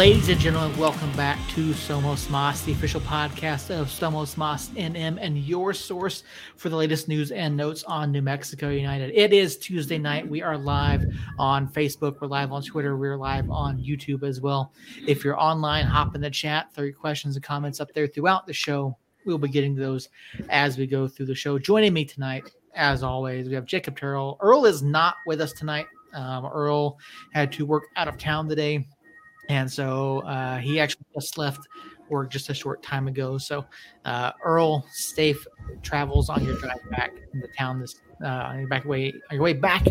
Ladies and gentlemen, welcome back to Somos Moss, the official podcast of Somos Moss NM and your source for the latest news and notes on New Mexico United. It is Tuesday night. We are live on Facebook, we're live on Twitter, we're live on YouTube as well. If you're online, hop in the chat, throw your questions and comments up there throughout the show. We'll be getting those as we go through the show. Joining me tonight, as always, we have Jacob Terrell. Earl is not with us tonight. Um, Earl had to work out of town today and so uh, he actually just left work just a short time ago. So uh, Earl, safe travels on your drive back into town this uh, on your back way on your way back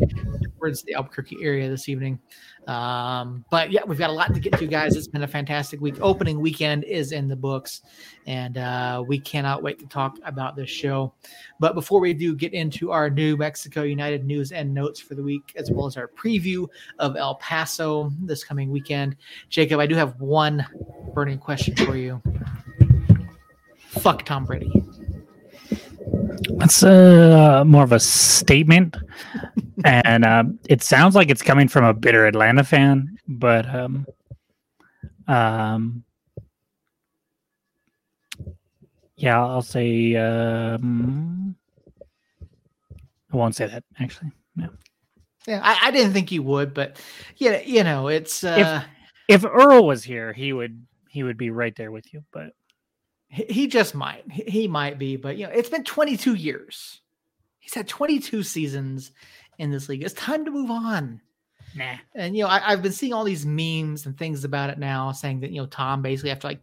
towards the Albuquerque area this evening. Um, but yeah, we've got a lot to get to, guys. It's been a fantastic week. Opening weekend is in the books, and uh, we cannot wait to talk about this show. But before we do get into our New Mexico United news and notes for the week, as well as our preview of El Paso this coming weekend, Jacob, I do have one burning question for you. Fuck Tom Brady. That's uh, more of a statement, and uh, it sounds like it's coming from a bitter Atlanta fan. But um, um, yeah, I'll say um, I won't say that actually. Yeah, yeah, I, I didn't think you would, but yeah, you know, it's uh, if, if Earl was here, he would he would be right there with you, but he just might. He might be, but you know, it's been 22 years. He's had 22 seasons in this league. It's time to move on. Nah. And you know, I, have been seeing all these memes and things about it now, saying that you know Tom basically after like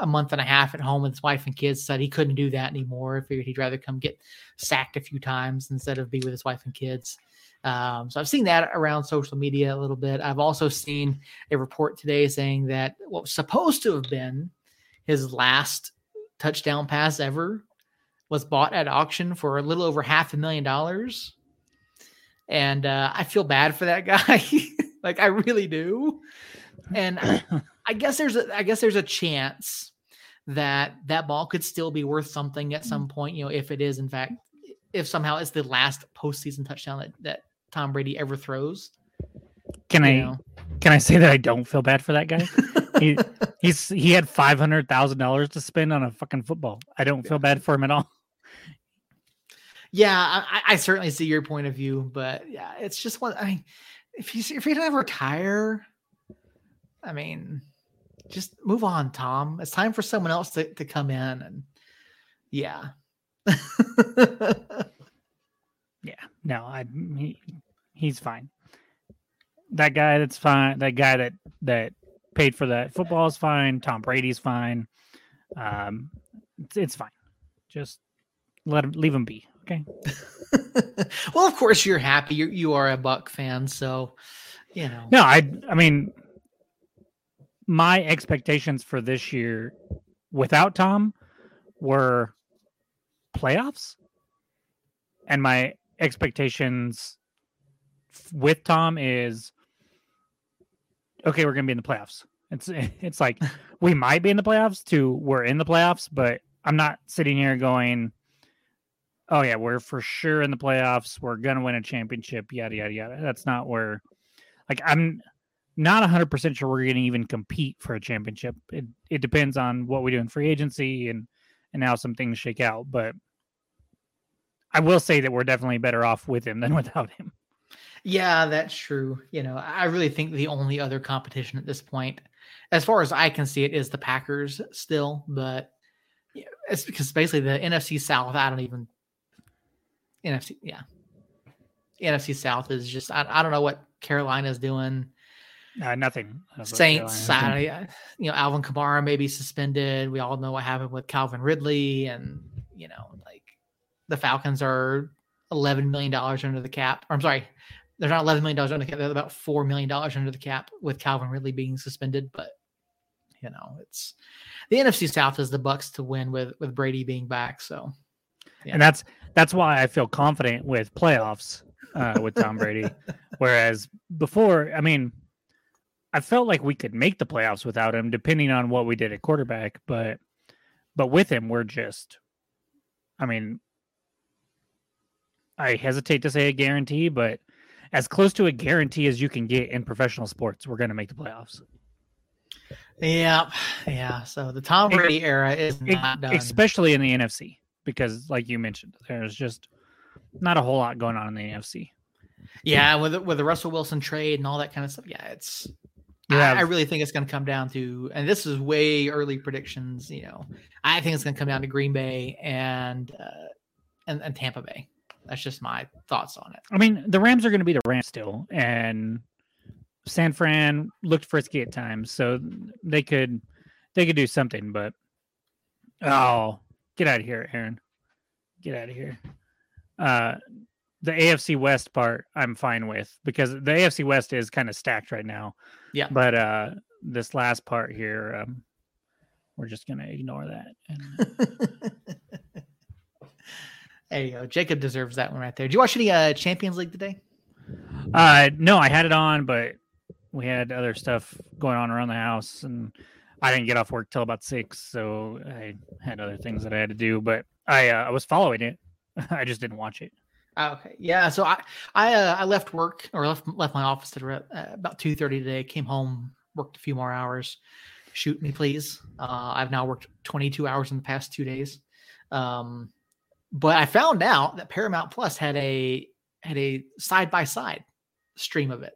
a month and a half at home with his wife and kids said he couldn't do that anymore. Figured he'd rather come get sacked a few times instead of be with his wife and kids. Um, so I've seen that around social media a little bit. I've also seen a report today saying that what was supposed to have been his last touchdown pass ever was bought at auction for a little over half a million dollars. And uh, I feel bad for that guy. like I really do. And I, I guess there's a I guess there's a chance that that ball could still be worth something at some point, you know, if it is in fact if somehow it's the last postseason touchdown that, that Tom Brady ever throws. Can I know? can I say that I don't feel bad for that guy? he he's he had five hundred thousand dollars to spend on a fucking football. I don't feel bad for him at all. Yeah, I, I certainly see your point of view, but yeah, it's just one. I mean, if he's if he doesn't retire, I mean, just move on, Tom. It's time for someone else to, to come in and yeah. yeah, no, I he, he's fine. That guy that's fine. That guy that that paid for that football is fine. Tom Brady's fine. Um, it's, it's fine. Just let him leave him be. Okay. well, of course you're happy. You you are a Buck fan, so you know. No, I I mean, my expectations for this year without Tom were playoffs, and my expectations with Tom is okay, we're gonna be in the playoffs. It's it's like we might be in the playoffs to we're in the playoffs, but I'm not sitting here going, Oh yeah, we're for sure in the playoffs, we're gonna win a championship, yada yada yada. That's not where like I'm not hundred percent sure we're gonna even compete for a championship. It it depends on what we do in free agency and and how some things shake out. But I will say that we're definitely better off with him than without him. Yeah, that's true. You know, I really think the only other competition at this point, as far as I can see it, is the Packers still. But yeah, it's because basically the NFC South, I don't even NFC, yeah, NFC South is just I, I don't know what Carolina's doing. Uh, nothing. Saints, I, you know, Alvin Kamara may be suspended. We all know what happened with Calvin Ridley, and you know, like the Falcons are eleven million dollars under the cap. Or I'm sorry, they're not eleven million dollars under the cap. They're about four million dollars under the cap with Calvin Ridley being suspended. But you know, it's the NFC South is the Bucks to win with with Brady being back. So, yeah. and that's that's why I feel confident with playoffs uh, with Tom Brady. Whereas before, I mean, I felt like we could make the playoffs without him, depending on what we did at quarterback. But but with him, we're just, I mean, I hesitate to say a guarantee, but as close to a guarantee as you can get in professional sports. We're going to make the playoffs. Yeah, yeah. So the Tom Brady era is not done, especially in the NFC, because like you mentioned, there's just not a whole lot going on in the NFC. Yeah, with with the Russell Wilson trade and all that kind of stuff. Yeah, it's. Yeah, I, I really think it's going to come down to, and this is way early predictions. You know, I think it's going to come down to Green Bay and uh, and, and Tampa Bay. That's just my thoughts on it. I mean, the Rams are going to be the Rams still, and San Fran looked frisky at times, so they could they could do something. But oh, get out of here, Aaron! Get out of here. Uh, the AFC West part, I'm fine with because the AFC West is kind of stacked right now. Yeah. But uh, this last part here, um, we're just gonna ignore that. And... there you go. Jacob deserves that one right there. Did you watch any uh, Champions League today? Uh, no, I had it on, but we had other stuff going on around the house and I didn't get off work till about six, so I had other things that I had to do. But I uh, I was following it. I just didn't watch it. Okay, yeah. So I I uh, I left work or left left my office at uh, about two thirty today. Came home, worked a few more hours. Shoot me, please. Uh, I've now worked twenty two hours in the past two days. Um, but I found out that Paramount Plus had a had a side by side stream of it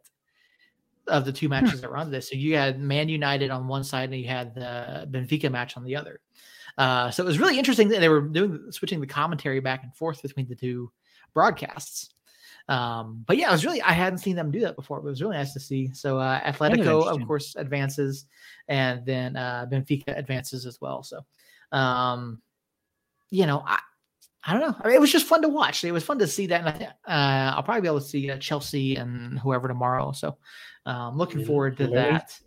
of the two hmm. matches that were on this. So you had Man United on one side and you had the Benfica match on the other. Uh, so it was really interesting that they were doing switching the commentary back and forth between the two broadcasts. Um, but yeah, it was really I hadn't seen them do that before. But it was really nice to see. So uh, Atletico, of course, advances, and then uh, Benfica advances as well. So, um, you know, I, I don't know. I mean, it was just fun to watch. It was fun to see that. And uh, I'll probably be able to see uh, Chelsea and whoever tomorrow. So um, looking Lille, forward to Lille. that.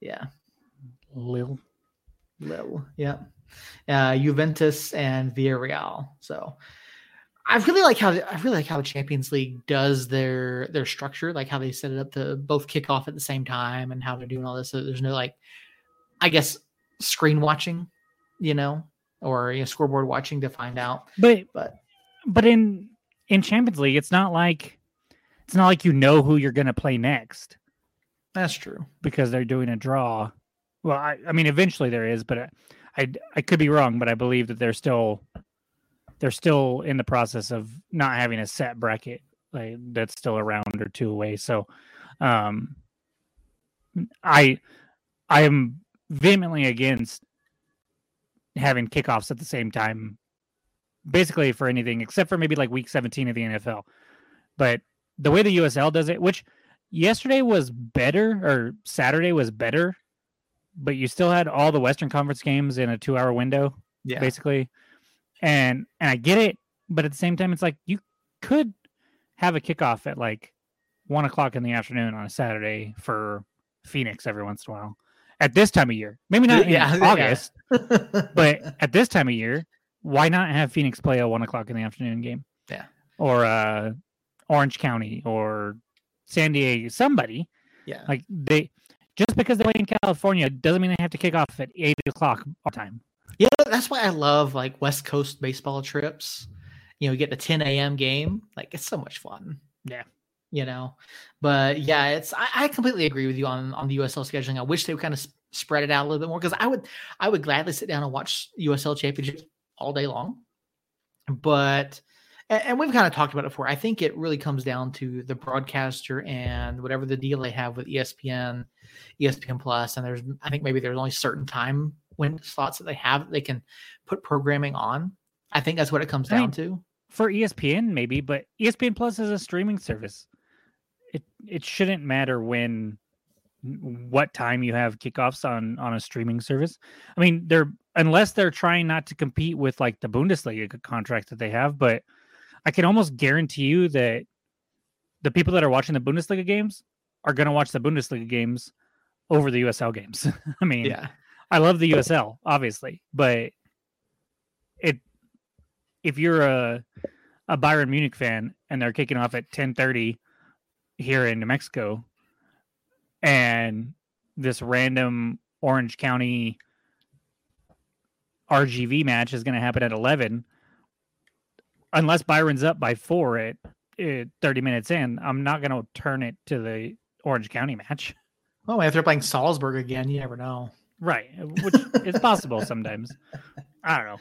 Yeah. Lille. Lille. Yeah. Uh, Juventus and Villarreal. So I really like how I really like how the Champions League does their their structure, like how they set it up to both kick off at the same time and how they're doing all this. So there's no like, I guess, screen watching, you know, or you know, scoreboard watching to find out. But but but in in Champions League, it's not like it's not like you know who you're going to play next. That's true because they're doing a draw. Well, I, I mean, eventually there is, but I, I, I could be wrong, but I believe that they're still they're still in the process of not having a set bracket like that's still a round or two away. So, um, I I am vehemently against having kickoffs at the same time, basically for anything except for maybe like week 17 of the NFL. But the way the USL does it, which yesterday was better or Saturday was better, but you still had all the Western Conference games in a two hour window, yeah. basically. And and I get it, but at the same time, it's like you could have a kickoff at like one o'clock in the afternoon on a Saturday for Phoenix every once in a while. At this time of year, maybe not in yeah, August, yeah. but at this time of year, why not have Phoenix play a one o'clock in the afternoon game? Yeah, or uh, Orange County or San Diego, somebody. Yeah. Like they just because they play in California doesn't mean they have to kick off at eight o'clock all time. Yeah, that's why I love like West Coast baseball trips. You know, you get the 10 a.m. game. Like it's so much fun. Yeah. You know, but yeah, it's I, I completely agree with you on on the USL scheduling. I wish they would kind of spread it out a little bit more because I would I would gladly sit down and watch USL championships all day long. But and, we've kind of talked about it before. I think it really comes down to the broadcaster and whatever the deal they have with ESPN, ESPN Plus, and there's I think maybe there's only certain time when slots that they have that they can put programming on. I think that's what it comes I down mean, to. For ESPN, maybe, but ESPN Plus is a streaming service. It shouldn't matter when what time you have kickoffs on on a streaming service. I mean, they're unless they're trying not to compete with like the Bundesliga contract that they have, but I can almost guarantee you that the people that are watching the Bundesliga games are going to watch the Bundesliga games over the USL games. I mean, yeah, I love the USL, obviously, but it if you're a a Bayern Munich fan and they're kicking off at 10:30 here in New Mexico and this random Orange County RGV match is going to happen at 11 unless Bayern's up by four at, at 30 minutes in, I'm not going to turn it to the Orange County match. Well, if they're playing Salzburg again, you never know. Right, which is possible sometimes. I don't know.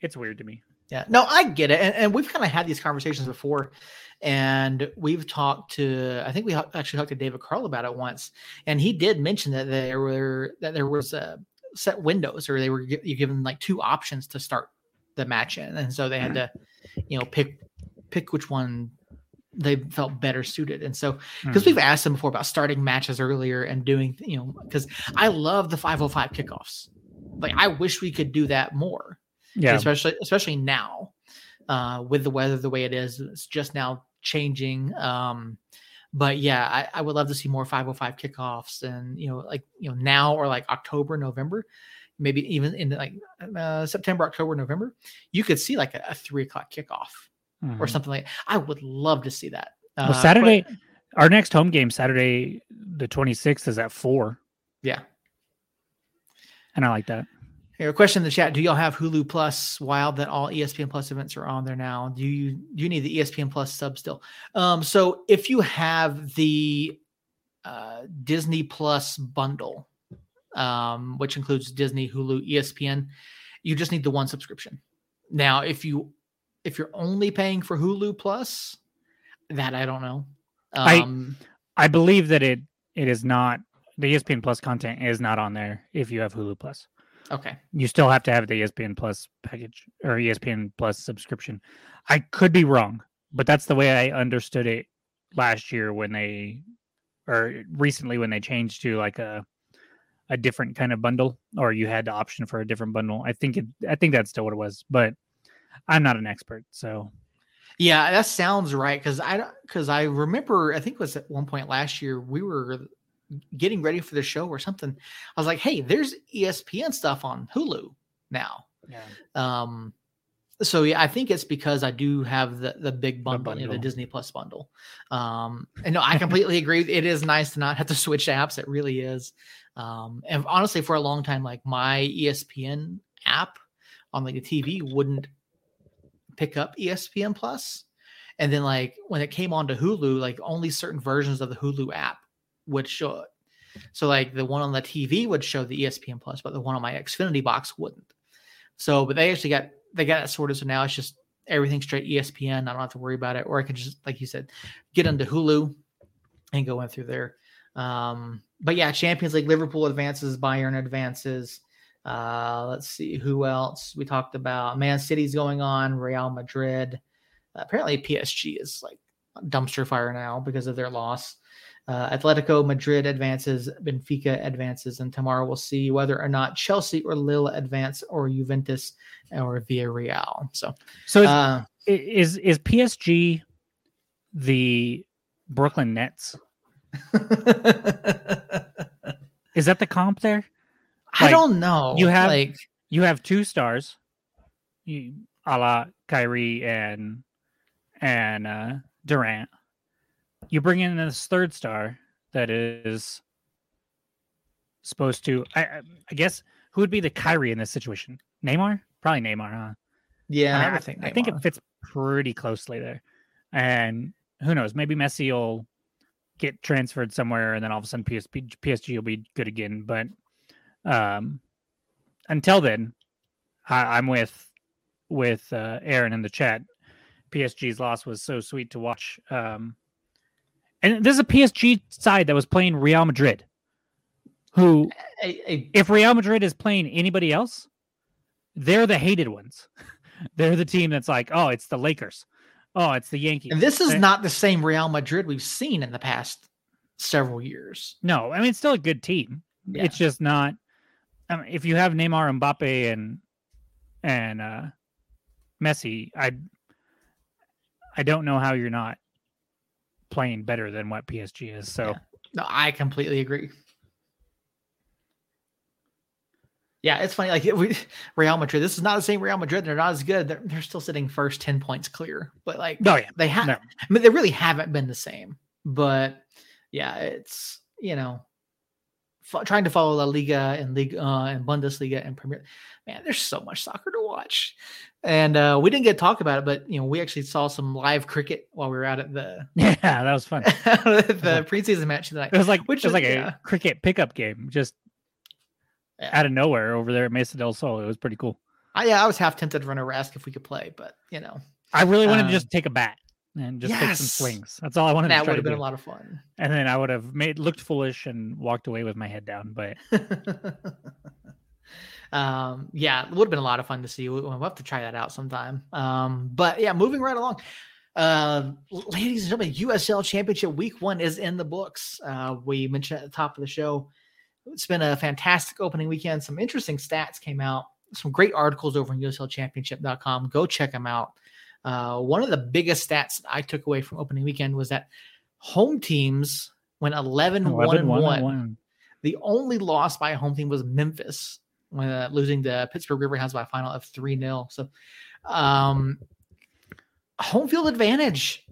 It's weird to me. Yeah, no, I get it, and, and we've kind of had these conversations before, and we've talked to. I think we actually talked to David Carl about it once, and he did mention that there were that there was a set windows, or they were you given like two options to start the match in, and so they had to, you know, pick pick which one they felt better suited. And so, because mm-hmm. we've asked them before about starting matches earlier and doing, you know, because I love the 505 kickoffs. Like, I wish we could do that more. Yeah. Especially, especially now uh, with the weather the way it is. It's just now changing. Um, but yeah, I, I would love to see more 505 kickoffs and, you know, like, you know, now or like October, November, maybe even in like uh, September, October, November, you could see like a, a three o'clock kickoff mm-hmm. or something like. I would love to see that. Well, uh, Saturday, but, our next home game, Saturday the twenty sixth, is at four. Yeah, and I like that. Here, a question in the chat: Do y'all have Hulu Plus? Wild that all ESPN Plus events are on there now. Do you do you need the ESPN Plus sub still? Um, so if you have the uh, Disney Plus bundle, um, which includes Disney, Hulu, ESPN, you just need the one subscription. Now, if you if you're only paying for Hulu Plus, that I don't know. Um, I I believe that it it is not the ESPN Plus content is not on there if you have Hulu Plus. Okay. You still have to have the ESPN Plus package or ESPN Plus subscription. I could be wrong, but that's the way I understood it last year when they or recently when they changed to like a a different kind of bundle or you had the option for a different bundle. I think it I think that's still what it was, but I'm not an expert, so yeah, that sounds right. Because I because I remember I think it was at one point last year we were getting ready for the show or something. I was like, hey, there's ESPN stuff on Hulu now. Yeah. Um. So yeah, I think it's because I do have the the big bundle, the, bundle. The Disney Plus bundle. Um, and no, I completely agree. It is nice to not have to switch apps. It really is. Um, and honestly, for a long time, like my ESPN app on like the TV wouldn't pick up ESPN Plus. And then like when it came onto Hulu, like only certain versions of the Hulu app would show it. So like the one on the TV would show the ESPN Plus, but the one on my Xfinity box wouldn't. So, but they actually got they got it sorted. So now it's just everything straight ESPN. I don't have to worry about it, or I can just like you said, get into Hulu and go in through there. Um, but yeah, Champions League, Liverpool advances, Bayern advances. Uh, let's see who else we talked about. Man City's going on. Real Madrid. Apparently, PSG is like dumpster fire now because of their loss. Uh, Atletico Madrid advances, Benfica advances, and tomorrow we'll see whether or not Chelsea or Lille advance, or Juventus or Villarreal. So, so is, uh, is is PSG the Brooklyn Nets? is that the comp there? Like, I don't know. You have like you have two stars, you, a la Kyrie and and uh, Durant. You bring in this third star that is supposed to. I, I guess who would be the Kyrie in this situation? Neymar, probably Neymar, huh? Yeah, I, mean, I, think I think it fits pretty closely there. And who knows? Maybe Messi will get transferred somewhere, and then all of a sudden PSG, PSG will be good again. But um, until then, I, am with with uh, Aaron in the chat. PSG's loss was so sweet to watch. Um, and this is a PSG side that was playing Real Madrid, who, if Real Madrid is playing anybody else, they're the hated ones. they're the team that's like, oh, it's the Lakers. Oh, it's the Yankees. And this is not the same Real Madrid we've seen in the past several years. No, I mean, it's still a good team. Yeah. It's just not I mean, if you have Neymar, Mbappe, and and uh, Messi, I I don't know how you're not playing better than what PSG is. So yeah. no, I completely agree. Yeah, it's funny. Like we, Real Madrid, this is not the same Real Madrid. They're not as good. They're, they're still sitting first, ten points clear. But like, oh yeah, they have. No. I mean, they really haven't been the same. But yeah, it's you know, f- trying to follow La Liga and League uh, and Bundesliga and Premier. Man, there's so much soccer to watch, and uh, we didn't get to talk about it, but you know we actually saw some live cricket while we were out at the Yeah, that was fun. the preseason match tonight. It was like Which it was like yeah. a cricket pickup game, just Yeah. out of nowhere over there at Mesa del Sol. It was pretty cool. I, yeah, I was half tempted to run over ask if we could play, but you know I really wanted Um, to just take a bat and just take some swings. That's all I wanted that would have been do. a lot of fun. And then I would have made looked foolish and walked away with my head down. But um, yeah, it would have been a lot of fun to see. We- We'll have to try that out sometime. Um, but yeah, moving right along. Uh, ladies and gentlemen, USL Championship Week One is in the books. Uh, we mentioned at the top of the show. It's been a fantastic opening weekend. Some interesting stats came out. Some great articles over on USLChampionship.com. Go check them out. Uh, one of the biggest stats I took away from opening weekend was that home teams went 11 1 1. one. The only loss by a home team was Memphis, uh, losing the Pittsburgh Riverhounds by a final of 3 0. So, um, home field advantage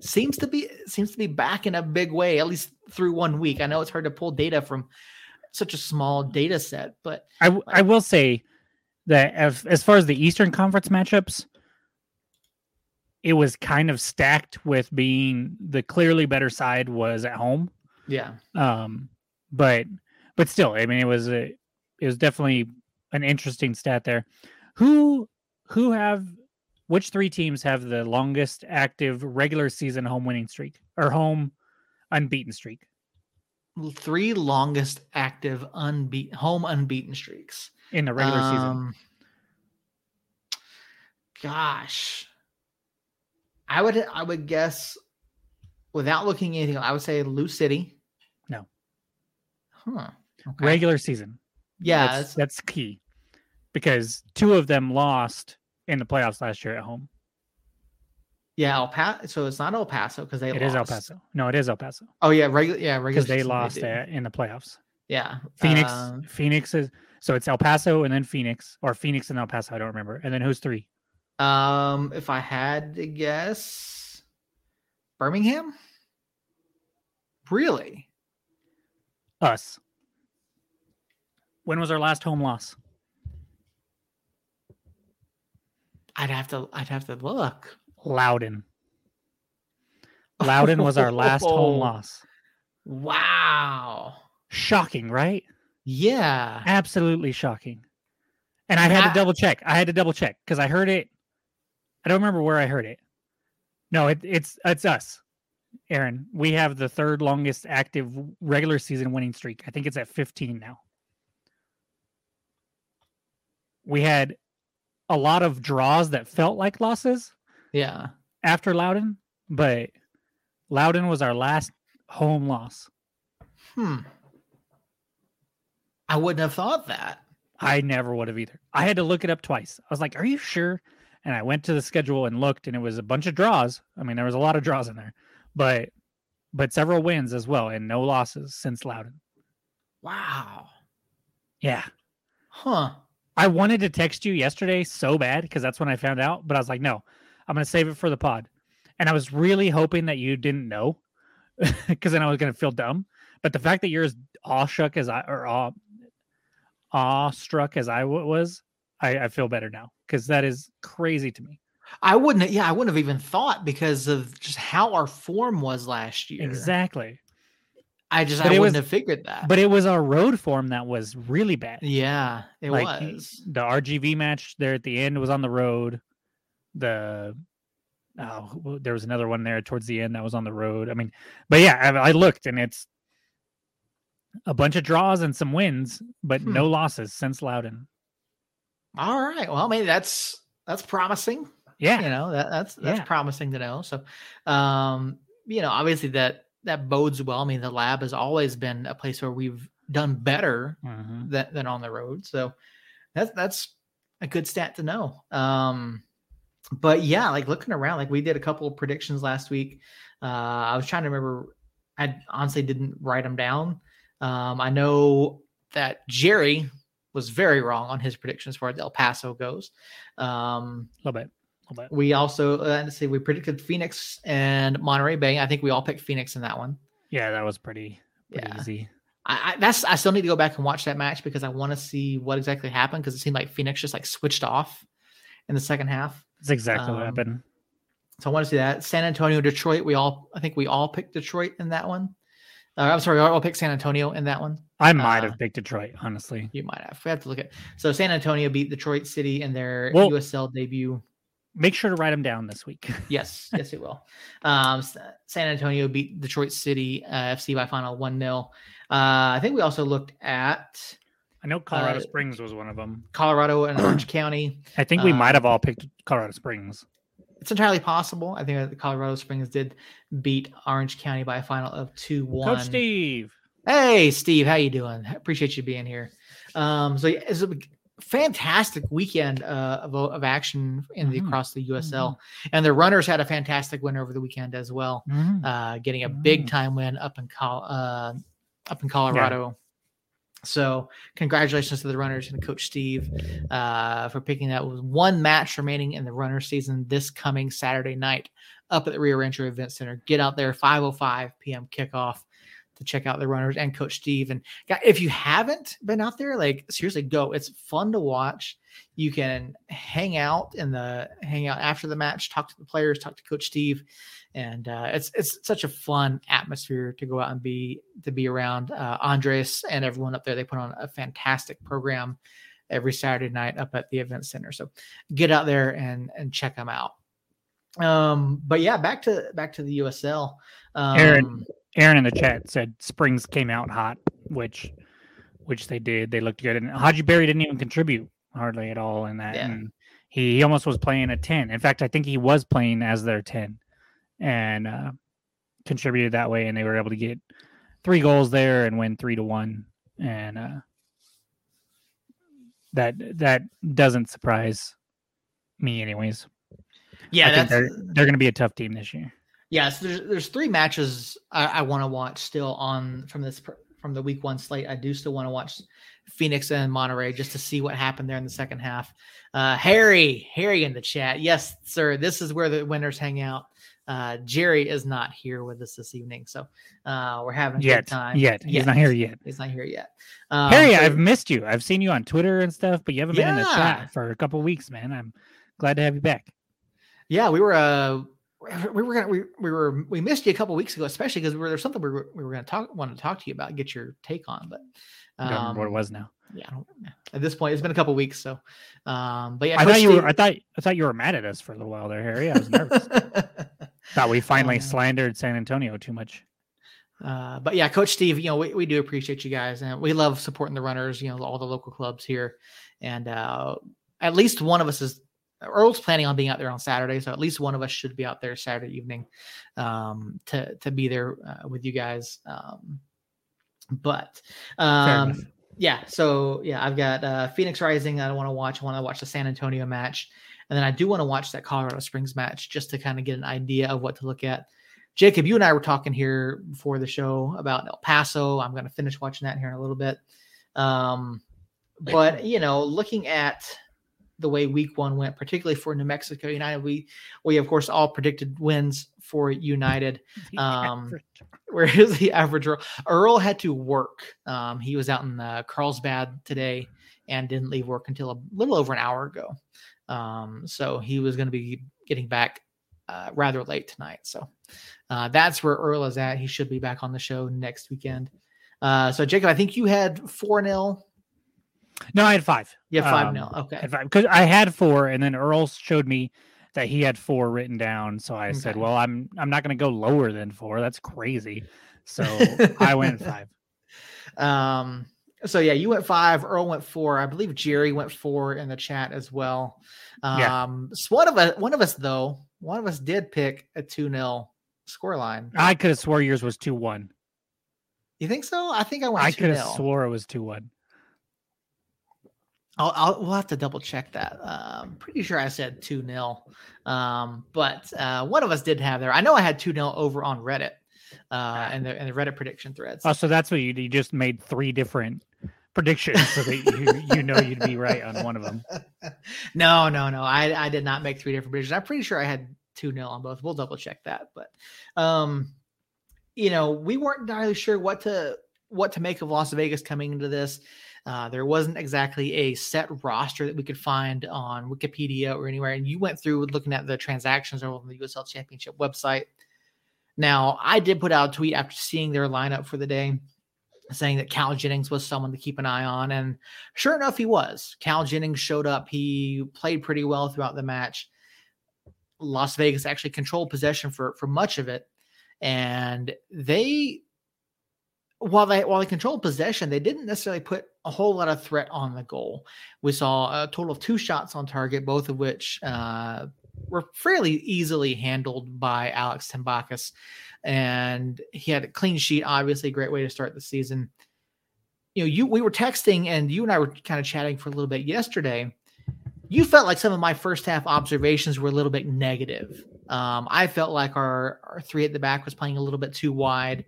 seems to be seems to be back in a big way, at least through one week. I know it's hard to pull data from such a small data set, but I, w- I will say that as, as far as the Eastern Conference matchups, it was kind of stacked with being the clearly better side was at home. yeah, Um, but but still, I mean, it was a it was definitely an interesting stat there. Who who have which three teams have the longest active regular season home winning streak or home unbeaten streak? three longest active unbeaten home unbeaten streaks. in the regular season. Um, Gosh, I would I would guess without looking at anything, I would say Lou City. No. Huh. Okay. Regular season. Yeah, that's, that's- key because two of them lost in the playoffs last year at home. Yeah, El Paso. So it's not El Paso because they It lost. is El Paso. No, it is El Paso Oh yeah, regular. Yeah, regular. because they lost uh, in the playoffs. Yeah, Phoenix, um, Phoenix is so it's El Paso and then Phoenix or Phoenix and El Paso. I don't remember. And then who's three? Um, if I had to guess, Birmingham. Really? Us. When was our last home loss? I'd have to. I'd have to look. Loudoun. Loudoun was our last home Oh. loss. Wow. Shocking, right? Yeah. Absolutely shocking. And I had I- to double check. I had to double check because I heard it. I don't remember where I heard it. No, it, it's it's us, Aaron. We have the third longest active regular season winning streak. I think it's at 15 now. We had a lot of draws that felt like losses Yeah. after Loudoun, but Loudoun was our last home loss. Hmm. I wouldn't have thought that. I never would have either. I had to look it up twice. I was like, "Are you sure?" And I went to the schedule and looked, and it was a bunch of draws. I mean, there was a lot of draws in there, but but several wins as well, and no losses since Loudoun. Wow. Yeah, Huh. I wanted to text you yesterday so bad because that's when I found out, but I was like, "No, I'm going to save it for the pod." And I was really hoping that you didn't know, because then I was going to feel dumb. But the fact that you're as awestruck as I or awe, awestruck as I was, I, I feel better now because that is crazy to me. I wouldn't. Yeah, I wouldn't have even thought because of just how our form was last year. Exactly. I just But I wouldn't was- have figured that. But it was our road form that was really bad. yeah, it like was. the RGV match there at the end was on the road. The oh, there was another one there towards the end that was on the road. I mean, but yeah, I, I looked and it's a bunch of draws and some wins, but Hmm. no losses since Loudoun. All right. Well, maybe that's that's promising. Yeah, You know that that's that's Yeah. promising to know. So, um, you know, obviously that that bodes well. I mean, the lab has always been a place where we've done better Mhm. than, than on the road. So that's that's a good stat to know. Um, but yeah, like looking around, like we did a couple of predictions last week. Uh, I was trying to remember. I honestly didn't write them down. Um, I know that Jerry was very wrong on his predictions as far as El Paso goes. Um, a little bit, bit. we also uh, let's see, we predicted Phoenix and Monterey Bay. I think we all picked Phoenix in that one. Yeah, that was pretty, pretty Yeah. easy. I, I, that's I still need to go back and watch that match because I want to see what exactly happened because it seemed like Phoenix just like switched off in the second half. That's exactly Um, what happened. So I want to see that. San Antonio, Detroit. We all I think we all picked Detroit in that one. Uh, I'm sorry, I'll pick San Antonio in that one. I might uh, have picked Detroit, honestly. You might have. We have to look at. So San Antonio beat Detroit City in their Well- USL debut. Make sure to write them down this week. Yes, yes, it will. Um, San Antonio beat Detroit City uh, FC by final one 0 uh, I think we also looked at I know Colorado Uh, Springs was one of them. Colorado and Orange County. I think we might have um, all picked Colorado Springs. It's entirely possible. I think that Colorado Springs did beat Orange County by a final of two one. Coach Steve. Hey, Steve, how you doing? Appreciate you being here. Um, so yeah, it's a fantastic weekend uh, of, of action in the Mhm. across the USL, and the runners had a fantastic win over the weekend as well, Mhm. uh, getting a big time win up in Col- uh, up in Colorado. So congratulations to the runners and Coach Steve uh, for picking that. With one match remaining in the runner season this coming Saturday night up at the Rio Rancho Event Center. Get out there, 5:05 p.m. kickoff to check out the runners and Coach Steve. And if you haven't been out there, like seriously, go. It's fun to watch. You can hang out in the hang out after the match, talk to the players, talk to Coach Steve, and uh, it's it's such a fun atmosphere to go out and be to be around. Uh, Andres and everyone up there, they put on a fantastic program every Saturday night up at the event center. So get out there and and check them out. Um, but yeah, back to back to the USL. Um, Aaron. Aaron in the chat said Springs came out hot, which which they did. They looked good. And Hadji Barry didn't even contribute hardly at all in that. Yeah. And he, he almost was playing a 10. In fact, I think he was playing as their 10 and uh, contributed that way. And they were able to get three goals there and win three to one. And uh, that that doesn't surprise me, anyways. yeah, I think they're they're going to be a tough team this year. Yeah, so there's there's three matches I, I want to watch still on from this from the week one slate. I do still want to watch Phoenix and Monterey just to see what happened there in the second half. Uh, Harry, Harry in the chat, yes, sir. This is where the winners hang out. Uh, Jerry is not here with us this evening, so uh, we're having a Yet, good time. yet he's not here yet. He's not here yet. Um, Harry, so- I've missed you. I've seen you on Twitter and stuff, but you haven't been in the chat for a couple weeks, man. I'm glad to have you back. Yeah, we were uh we were gonna we, we were we missed you a couple weeks ago, especially because we were, there's something we were we were gonna talk want to talk to you about, get your take on, but I don't remember what it um, was now. yeah, I don't, at this point it's been a couple weeks, so um, but yeah, I thought you were. I thought. I thought you were mad at us for a little while there, Harry. I was nervous. thought we finally Uh, slandered San Antonio too much. Uh, but yeah, Coach Steve, you know, we, we do appreciate you guys and we love supporting the runners, you know, all the local clubs here. And uh, at least one of us is, Earl's planning on being out there on Saturday. So at least one of us should be out there Saturday evening um, to, to be there uh, with you guys. Um, but um, yeah, so yeah, I've got uh, Phoenix Rising. I want to watch. I want to watch the San Antonio match, and then I do want to watch that Colorado Springs match just to kind of get an idea of what to look at. Jacob, you and I were talking here before the show about El Paso. I'm going to finish watching that here in a little bit. Um, but you know, looking at the way Week One went, particularly for New Mexico United, we we of course all predicted wins for United. Um, where is the average Earl? Earl had to work. Um, he was out in uh, Carlsbad today and didn't leave work until a little over an hour ago. Um, so he was going to be getting back uh, rather late tonight. So uh, that's where Earl is at. He should be back on the show next weekend. Uh, so Jacob, I think you had four 0 no, I had five. Yeah, five Um, 0 Okay. because I had four, and then Earl showed me that he had four written down. So I said, "Well, I'm I'm not going to go lower than four. That's crazy." So I went five. Um, so yeah, you went five. Earl went four. I believe Jerry went four in the chat as well. Yeah. Um, so one of us, one of us though, one of us did pick a two 0 scoreline. I could have swore yours was two one. You think so? I think I went I could have swore it was two one. I'll, I'll we'll have to double check that. Um, pretty sure I said two 0 Um, but uh, one of us did have there. I know I had two 0 over on Reddit. Uh, and the and the Reddit prediction threads. Oh, so that's what you you just made three different predictions so that you you know you'd be right on one of them. no, no, no. I I did not make three different predictions. I'm pretty sure I had two nil on both. We'll double check that. But um, you know, we weren't entirely sure what to what to make of Las Vegas coming into this. Uh, there wasn't exactly a set roster that we could find on Wikipedia or anywhere. And you went through looking at the transactions on the USL Championship website. Now, I did put out a tweet after seeing their lineup for the day saying that Cal Jennings was someone to keep an eye on. And sure enough, he was. Cal Jennings showed up. He played pretty well throughout the match. Las Vegas actually controlled possession for, for much of it. And they while they while they controlled possession, they didn't necessarily put a whole lot of threat on the goal. We saw a total of two shots on target, both of which uh, were fairly easily handled by Alex Tambakis. And he had a clean sheet, obviously, a great way to start the season. You know, you we were texting and you and I were kind of chatting for a little bit yesterday. You felt like some of my first half observations were a little bit negative. Um, I felt like our, our three at the back was playing a little bit too wide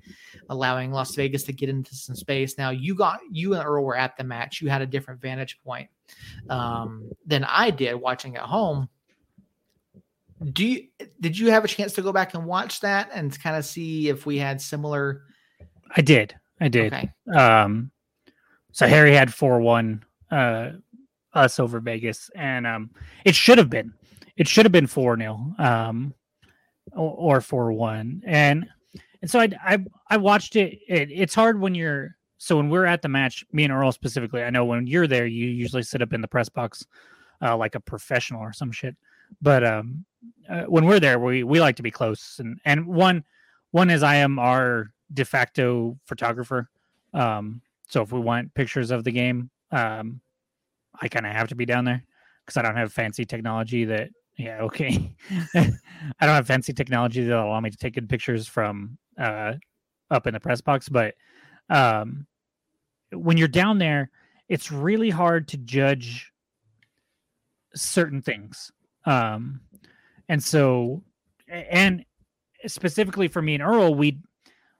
allowing Las Vegas to get into some space. Now you got you and Earl were at the match. You had a different vantage point um, than I did watching at home. Do you did you have a chance to go back and watch that and kind of see if we had similar? I did. I did. Okay. Um, so Harry had four one uh, us over Vegas, and um, it should have been it should have been four 0 um, or four one, and and so I, I, I watched it. it. It's hard when you're so when we're at the match, me and Earl specifically. I know when you're there, you usually sit up in the press box uh, like a professional or some shit. But um, uh, when we're there, we we like to be close. And and one one is I am our de facto photographer. Um, so if we want pictures of the game, um, I kind of have to be down there because I don't have fancy technology that yeah, okay. I don't have fancy technology that'll allow me to take good pictures from uh, up in the press box, but um, when you're down there, it's really hard to judge certain things. Um, and so, and specifically for me and Earl, we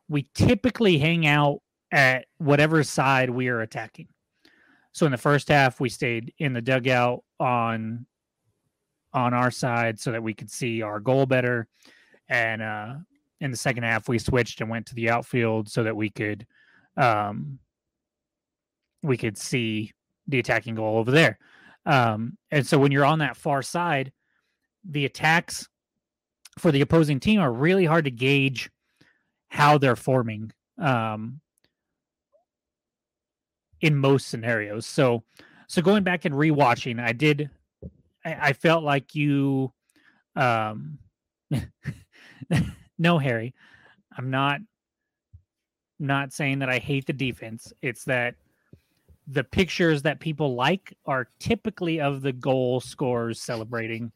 we typically hang out at whatever side we are attacking. So in the first half, we stayed in the dugout on on our side so that we could see our goal better. And uh, in the second half, we switched and went to the outfield so that we could um, we could see the attacking goal over there. Um, and so when you're on that far side, the attacks for the opposing team are really hard to gauge how they're forming um, in most scenarios. So, so going back and rewatching, I did I, felt like you um no harry i'm not not saying that i hate the defense. It's that the pictures that people like are typically of the goal scorers celebrating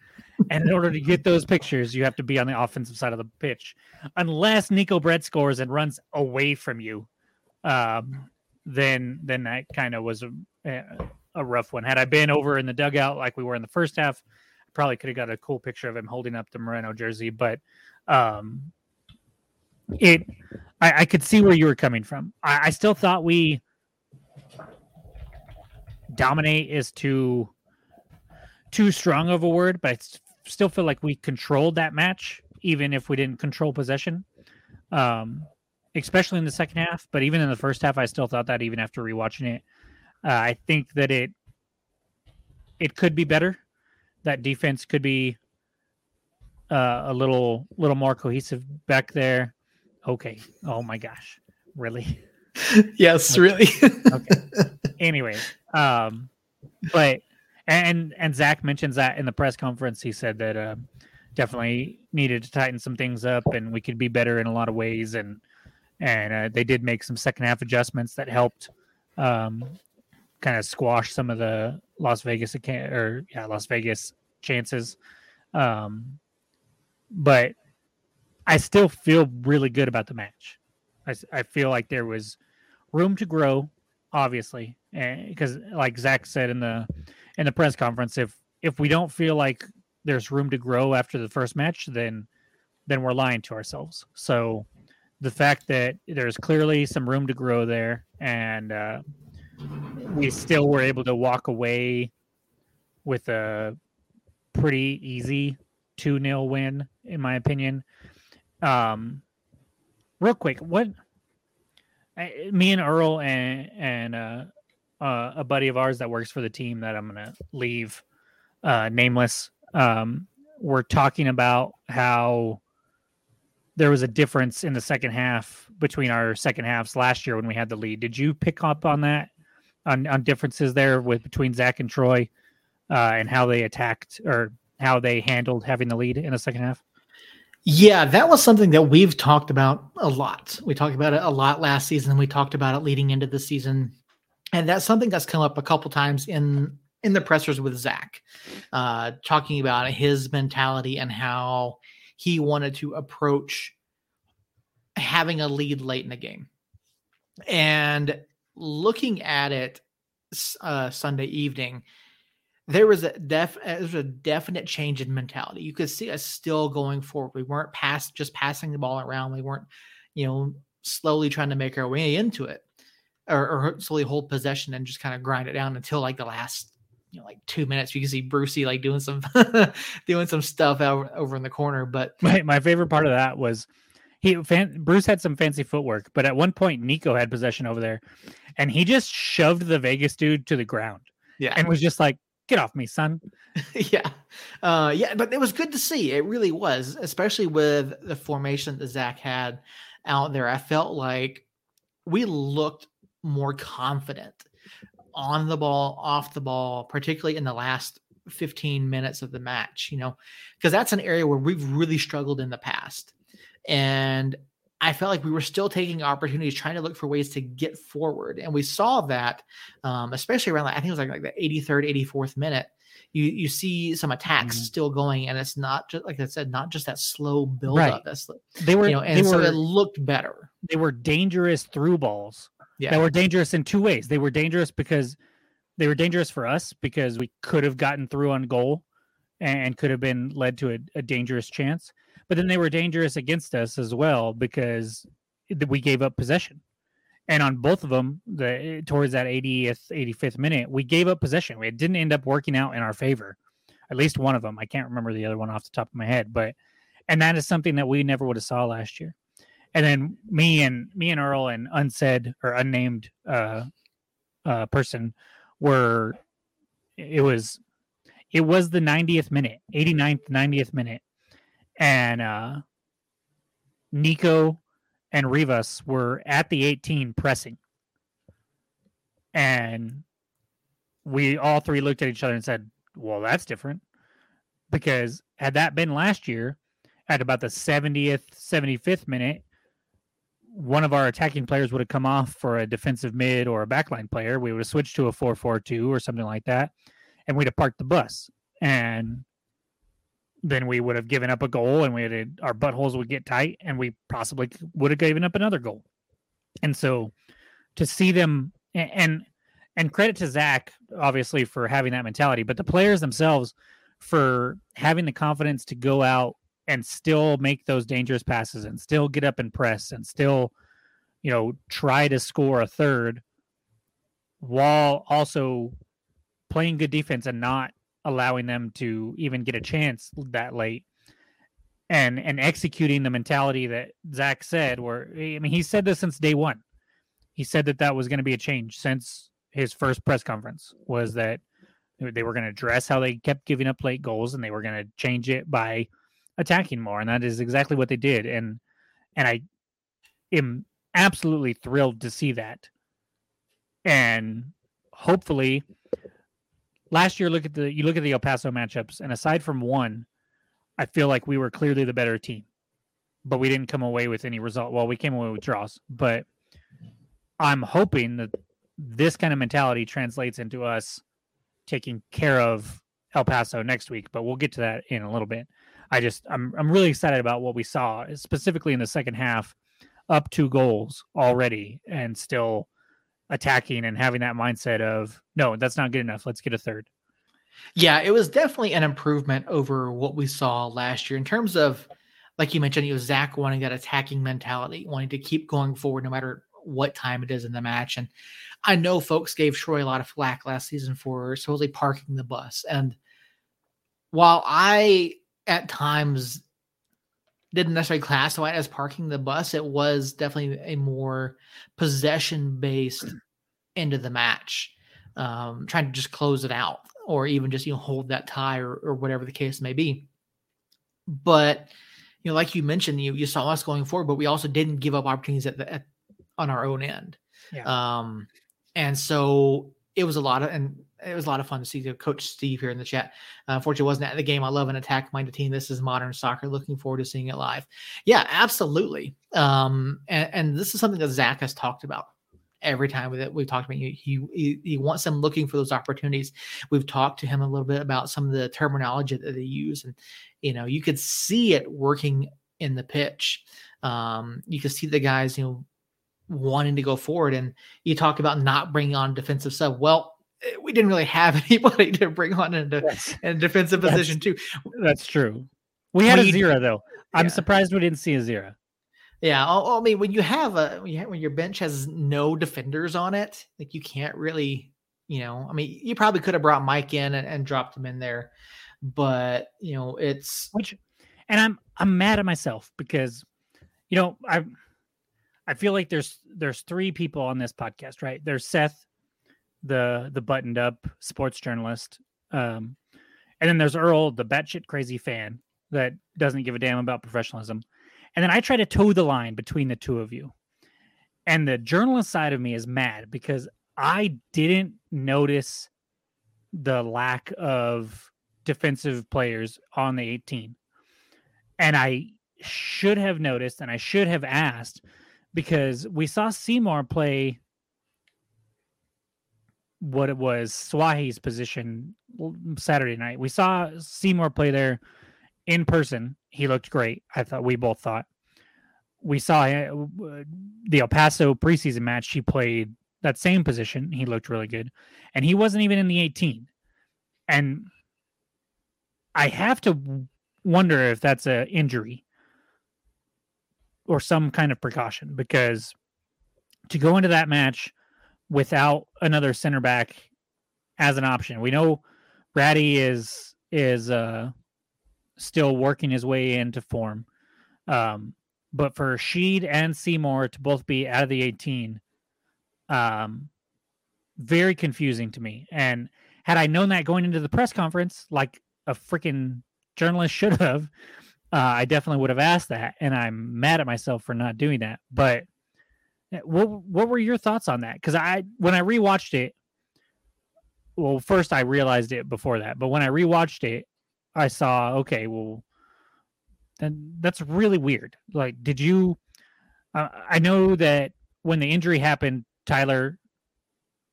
and in order to get those pictures you have to be on the offensive side of the pitch. Unless nico brett scores and runs away from you um, then then that kind of was a, eh, a rough one. Had I been over in the dugout like we were in the first half, I probably could have got a cool picture of him holding up the Moreno jersey. But um, it, I, I could see where you were coming from. I, I still thought we dominate is too too strong of a word, but I still feel like we controlled that match, even if we didn't control possession. Um, especially in the second half, but even in the first half, I still thought that even after rewatching it. Uh, I think that it it could be better. That defense could be uh, a little little more cohesive back there. Okay. Oh my gosh. Really? yes, okay. really. okay. Anyway, um, but and and Zach mentions that in the press conference. He said that uh, definitely needed to tighten some things up, and we could be better in a lot of ways. And and uh, they did make some second half adjustments that helped um, kind of squash some of the Las Vegas or yeah Las Vegas chances. Um, but I still feel really good about the match. I, I feel like there was room to grow, obviously, because like Zach said in the in the press conference, if if we don't feel like there's room to grow after the first match, then then we're lying to ourselves. So the fact that there's clearly some room to grow there, and uh, we still were able to walk away with a pretty easy 2 0 win, in my opinion. Um, real quick, what me and Earl and and uh, uh, a buddy of ours that works for the team that I'm gonna leave uh, nameless. Um, we're talking about how there was a difference in the second half between our second halves last year when we had the lead. Did you pick up on that? On, on differences there with between Zach and Troy, uh, and how they attacked or how they handled having the lead in the second half? Yeah, that was something that we've talked about a lot. We talked about it a lot last season. We talked about it leading into the season, and that's something that's come up a couple times in in the pressers with Zach, uh, talking about his mentality and how he wanted to approach having a lead late in the game, and looking at it uh, Sunday evening there was a def uh, there was a definite change in mentality. You could see us still going forward. We weren't past just passing the ball around. We weren't, you know, slowly trying to make our way into it, or, or slowly hold possession and just kind of grind it down until like the last, you know, like two minutes. You can see Brucey like doing some doing some stuff over, over in the corner. But my my favorite part of that was he fan, Bruce had some fancy footwork, but at one point Neco had possession over there, and he just shoved the Vegas dude to the ground. Yeah, and was just like, get off me, son. yeah. Uh, yeah, but it was good to see. It really was, especially with the formation that Zach had out there. I felt like we looked more confident on the ball, off the ball, particularly in the last 15 minutes of the match, you know, because that's an area where we've really struggled in the past. And I felt like we were still taking opportunities, trying to look for ways to get forward, and we saw that, um, especially around like I think it was like, like the 83rd, 84th minute. You you see some attacks mm-hmm. still going, and it's not just like I said, not just that slow buildup. right. That's they were, you know, and so were, it looked better. They were dangerous through balls. Yeah, they were dangerous in two ways. They were dangerous because they were dangerous for us because we could have gotten through on goal and could have been led to a, a dangerous chance but then they were dangerous against us as well because we gave up possession. And on both of them, the towards that 80th, 85th minute, we gave up possession. It didn't end up working out in our favor. At least one of them. I can't remember the other one off the top of my head, but and that is something that we never would have saw last year. And then me and me and Earl and unsaid or unnamed uh, uh, person were it was it was the 90th minute, 89th, 90th minute and uh, Neco and Rivas were at the 18 pressing. And we all three looked at each other and said, Well, that's different. Because had that been last year, at about the 70th, 75th minute, one of our attacking players would have come off for a defensive mid or a backline player. We would have switched to a 4 4 2 or something like that. And we'd have parked the bus. And then we would have given up a goal and we had our buttholes would get tight and we possibly would have given up another goal. And so to see them and and credit to Zach obviously for having that mentality, but the players themselves for having the confidence to go out and still make those dangerous passes and still get up and press and still you know try to score a third while also playing good defense and not allowing them to even get a chance that late and and executing the mentality that Zach said where I mean he said this since day one. He said that that was going to be a change since his first press conference was that they were going to address how they kept giving up late goals and they were going to change it by attacking more and that is exactly what they did and and I am absolutely thrilled to see that. And hopefully last year look at the you look at the El Paso matchups, and aside from one, I feel like we were clearly the better team, but we didn't come away with any result. Well, we came away with draws, but I'm hoping that this kind of mentality translates into us taking care of El Paso next week. But we'll get to that in a little bit. I just I'm I'm really excited about what we saw, specifically in the second half, up two goals already, and still attacking and having that mindset of no, that's not good enough. Let's get a third. Yeah, it was definitely an improvement over what we saw last year in terms of, like you mentioned, you was Zach wanting that attacking mentality, wanting to keep going forward no matter what time it is in the match. And I know folks gave Troy a lot of flack last season for supposedly parking the bus. And while I at times didn't necessarily classify it as parking the bus. It was definitely a more possession based end of the match, um, trying to just close it out or even just you know hold that tie or, or whatever the case may be. But you know, like you mentioned, you you saw us going forward, but we also didn't give up opportunities at the at, on our own end. Yeah. Um, and so it was a lot of and it was a lot of fun to see coach Steve here in the chat. Uh, unfortunately, wasn't at the game. I love an attack minded team. This is modern soccer. Looking forward to seeing it live. Yeah, absolutely. Um, and, and this is something that Zach has talked about every time that we've talked about. He, he he wants them looking for those opportunities. We've talked to him a little bit about some of the terminology that they use, and you know you could see it working in the pitch. Um, you could see the guys, you know, wanting to go forward. And you talk about not bringing on defensive sub. Well, eh, we didn't really have anybody to bring on in a, in a defensive position too. That's true. We had a zero though. I'm yeah. surprised we didn't see a zero. Yeah, I mean, when you have a when, you have, when your bench has no defenders on it, like you can't really, you know, I mean, you probably could have brought Mike in and, and dropped him in there, but you know, it's which, and I'm I'm mad at myself because, you know, I I feel like there's there's three people on this podcast, right? There's Seth, the the buttoned up sports journalist, um, and then there's Earl, the batshit crazy fan that doesn't give a damn about professionalism, and then I try to toe the line between the two of you, and the journalist side of me is mad because I didn't notice the lack of defensive players on the 18, and I should have noticed and I should have asked because we saw Seymour play what it was Swahi's position Saturday night. We saw Seymour play there in person. He looked great. I thought we both thought. We saw uh, the El Paso preseason match. He played that same position. He looked really good, and he wasn't even in the 18. And I have to wonder if that's a injury or some kind of precaution because to go into that match without another center back as an option. We know Ratty is is uh still working his way into form. Um but for Sheed and Seymour to both be out of the 18 um very confusing to me. And had I known that going into the press conference like a freaking journalist should have, uh, I definitely would have asked that, and I'm mad at myself for not doing that. But eh, what what were your thoughts on that? Because I when I rewatched it, well, first I realized it before that, but when I rewatched it, I saw okay, well, then that's really weird. Like, did you? Uh, I know that when the injury happened, Tyler,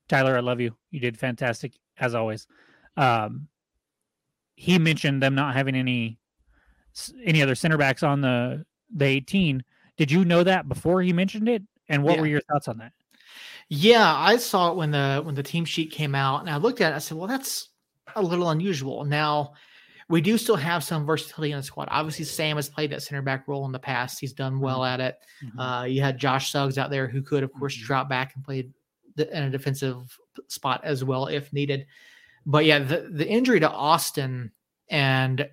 Tyler, I love you. You did fantastic as always. Um, he mentioned them not having any any other center backs on the the 18. Did you know that before he mentioned it? And what yeah. were your thoughts on that? Yeah, I saw it when the when the team sheet came out, and I looked at it. I said, "Well, that's a little unusual." Now, we do still have some versatility in the squad. Obviously, Sam has played that center back role in the past. He's done well mm-hmm. at it. Mm-hmm. Uh, you had Josh Suggs out there who could, of course, mm-hmm. drop back and play in a defensive spot as well if needed. But yeah, the the injury to Austin and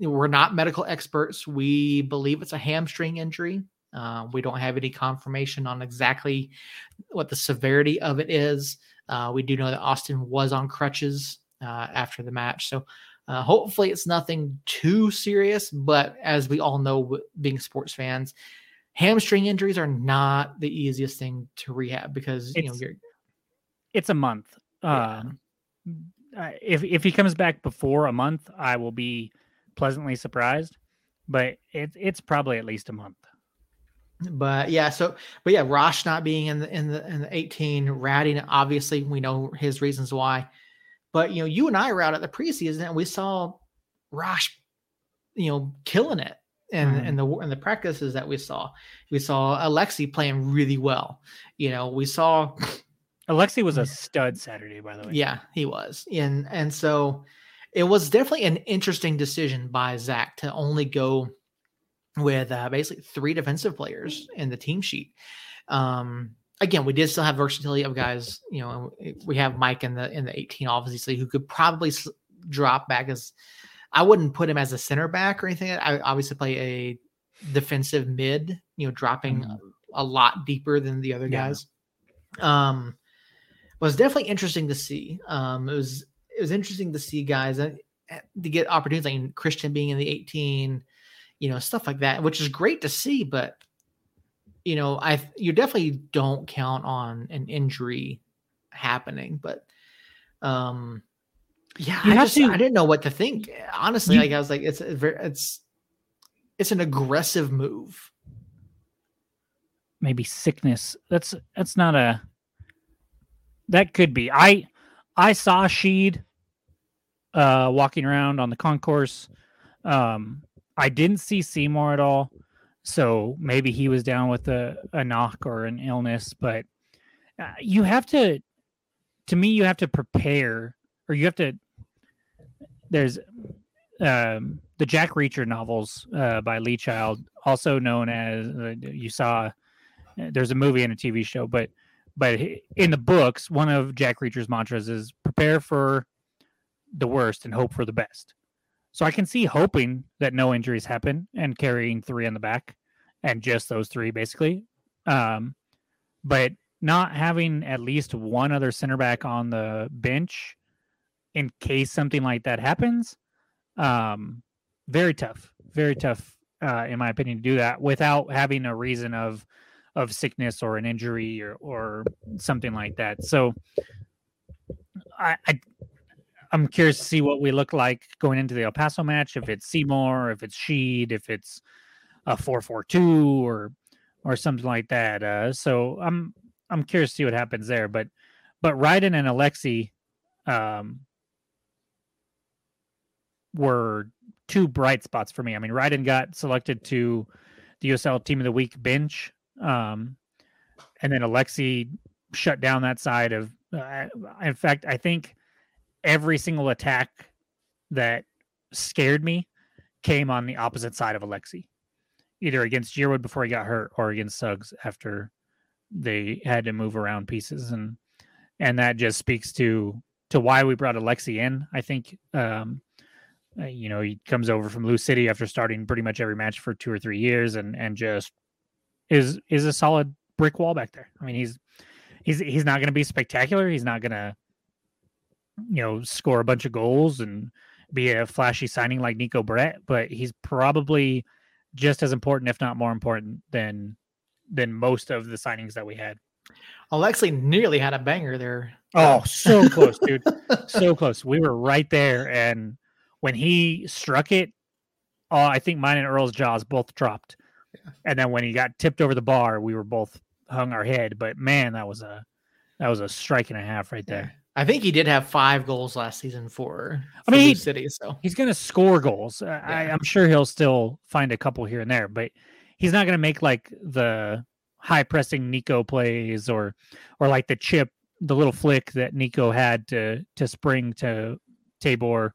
we're not medical experts. We believe it's a hamstring injury. Uh, we don't have any confirmation on exactly what the severity of it is. Uh, we do know that Austin was on crutches uh, after the match. So uh, hopefully it's nothing too serious. But as we all know, being sports fans, hamstring injuries are not the easiest thing to rehab because, you know, you're. It's a month. Yeah. Um, if, if he comes back before a month, I will be pleasantly surprised, but it's it's probably at least a month. But yeah, so but yeah, Rosh not being in the in the in the 18, Ratty, obviously we know his reasons why. But you know, you and I were out at the preseason and we saw Rosh, you know, killing it in mm. in the in the practices that we saw. We saw Alexi playing really well. You know, we saw Alexi was a stud Saturday, by the way. Yeah, he was. And and so it was definitely an interesting decision by Zach to only go with uh, basically three defensive players in the team sheet. Um, again, we did still have versatility of guys. You know, we have Mike in the in the 18, obviously, who could probably drop back as. I wouldn't put him as a center back or anything. I obviously play a defensive mid, you know, dropping Mhm. a lot deeper than the other Yeah. guys. Um, was definitely interesting to see. Um, it was it was interesting to see guys to get opportunities like Christian being in the 18, you know, stuff like that, which is great to see. But you know, I you definitely don't count on an injury happening. But um, yeah, You I just to- I didn't know what to think. Honestly, You- like I was like, it's it's it's an aggressive move. maybe sickness. That's that's not a that could be. I I saw Sheed uh walking around on the concourse. Um I didn't see Seymour at all. So maybe he was down with a, a knock or an illness, but uh, you have to to me you have to prepare or you have to there's um the Jack Reacher novels uh, by Lee Child, also known as uh, you saw uh, there's a movie and a TV show, but but in the books, one of Jack Reacher's mantras is prepare for the worst and hope for the best. So I can see hoping that no injuries happen and carrying three in the back and just those three basically. Um, but not having at least one other center back on the bench in case something like that happens. Um, very tough, very tough, uh, in my opinion, to do that without having a reason of of sickness or an injury or or something like that. So I, I I'm curious to see what we look like going into the El Paso match. If it's Seymour, if it's Sheed, if it's a four four two or or something like that. Uh, so I'm I'm curious to see what happens there. But but Ryden and Alexi um, were two bright spots for me. I mean, Ryden got selected to the USL Team of the Week bench, um, and then Alexi shut down that side of. Uh, in fact, I think every single attack that scared me came on the opposite side of Alexi, either against Yearwood before he got hurt or against Suggs after they had to move around pieces, and and that just speaks to to why we brought Alexi in. I think. Um, uh, you know, he comes over from Lou City after starting pretty much every match for two or three years, and and just is is a solid brick wall back there. I mean, he's he's he's not going to be spectacular. He's not going to you know score a bunch of goals and be a flashy signing like Neco Brett, but he's probably just as important, if not more important, than than most of the signings that we had. Alexi nearly had a banger there. Oh, so close, dude. so close. We were right there, and when he struck it, oh, I think mine and Earl's jaws both dropped. Yeah. And then when he got tipped over the bar, we were both hung our head. But man, that was a that was a strike and a half right there. I think he did have five goals last season for, I mean, for he- City. So He's going to score goals. Uh, I, Yeah. I'm sure he'll still find a couple here and there, but he's not going to make like the high pressing Neco plays or or like the chip, the little flick that Neco had to to spring to Tabor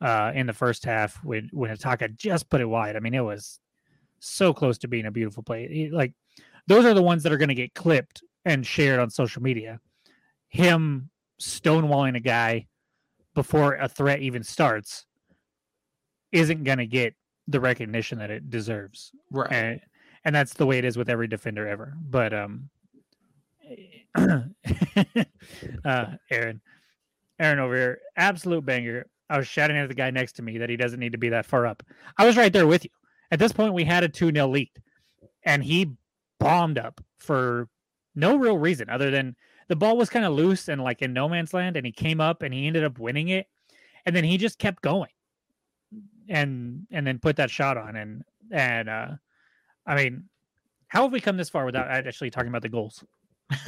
uh, in the first half when when Ataka just put it wide. I mean, it was so close to being a beautiful play. He- like those are the ones that are going to get clipped and shared on social media. Him stonewalling a guy before a threat even starts isn't going to get the recognition that it deserves. Right. and and that's the way it is with every defender ever. But um uh aaron aaron over here absolute banger. I was shouting at the guy next to me that he doesn't need to be that far up. I was right there with you. At this point we had a 2-0 lead and he bombed up for no real reason other than the ball was kind of loose and like in no man's land and he came up and he ended up winning it and then he just kept going and and then put that shot on and and uh i mean how have we come this far without actually talking about the goals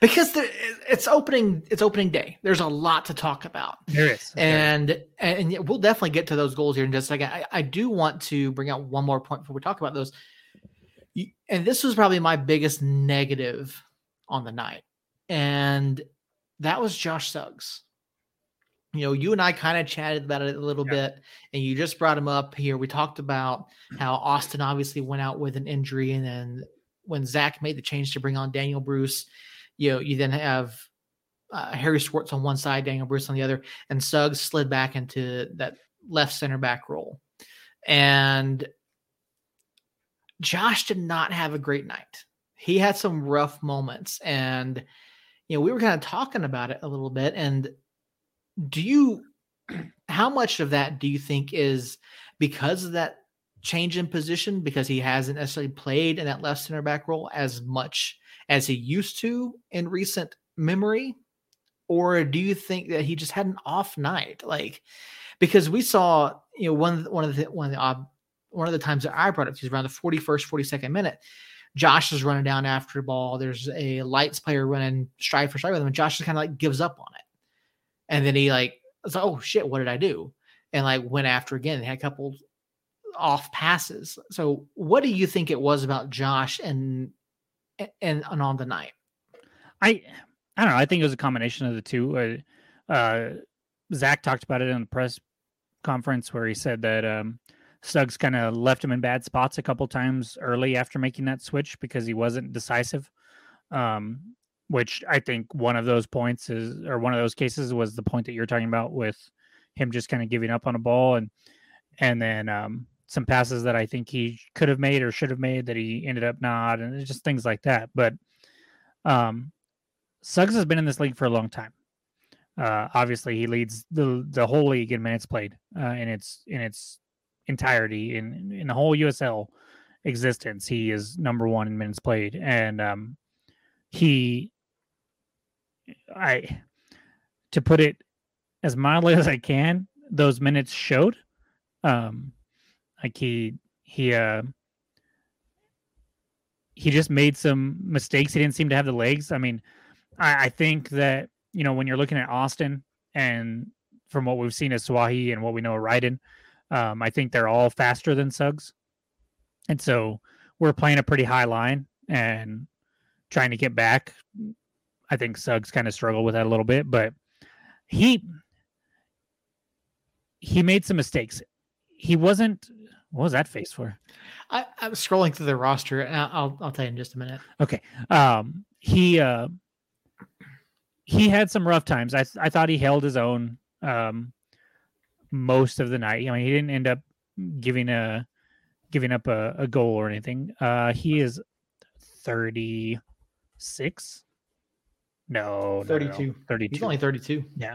because the, it's opening it's opening day. There's a lot to talk about. there is And and we'll definitely get to those goals here in just a second. I, I do want to bring out one more point before we talk about those. And this was probably my biggest negative on the night, and that was Josh Suggs. You know, you and I kind of chatted about it a little Yeah. bit, and you just brought him up here. We talked about how Austin obviously went out with an injury, and then when Zach made the change to bring on Daniel Bruce, you know, you then have uh, Harry Swartz on one side, Daniel Bruce on the other, and Suggs slid back into that left center back role. And Josh did not have a great night. He had some rough moments, and you know we were kind of talking about it a little bit. And do you, how much of that do you think is because of that change in position because he hasn't necessarily played in that left center back role as much as he used to in recent memory? Or do you think that he just had an off night? Like, because we saw, you know, one one of the one of the one of the times that I brought up, he's around the 41st, 42nd minute. Josh is running down after the ball. There's a lights player running stride for stride with him, and Josh just kind of like gives up on it. And then he like, it's like, oh shit, what did I do? And like went after again. He had a couple off passes. So, what do you think it was about Josh and and, and on the night? I I don't know. I think it was a combination of the two. Uh, uh, Zach talked about it in the press conference where he said that um, Suggs kind of left him in bad spots a couple times early after making that switch because he wasn't decisive. Um, which I think one of those points is, or one of those cases was the point that you're talking about with him just kind of giving up on a ball and and then um, some passes that I think he could have made or should have made that he ended up not, and just things like that. But um, Suggs has been in this league for a long time. Uh, obviously, he leads the the whole league in minutes played uh, in its in its entirety in in the whole USL existence. He is number one in minutes played, and um, he, I, to put it as mildly as I can, those minutes showed. Um, like he he uh he just made some mistakes. He didn't seem to have the legs. I mean, I, I think that you know when you're looking at Austin and from what we've seen as Swahi and what we know of Ryden, um, I think they're all faster than Suggs, and so we're playing a pretty high line and trying to get back. I think Suggs kind of struggled with that a little bit, but he he made some mistakes. He wasn't what was that face for? I, I was scrolling through the roster. And I'll I'll tell you in just a minute. Okay. Um, he uh, he had some rough times. I I thought he held his own um, most of the night. I mean, he didn't end up giving a giving up a, a goal or anything. Uh, he is thirty six. No, 32. No, no, 32. He's only 32. Yeah.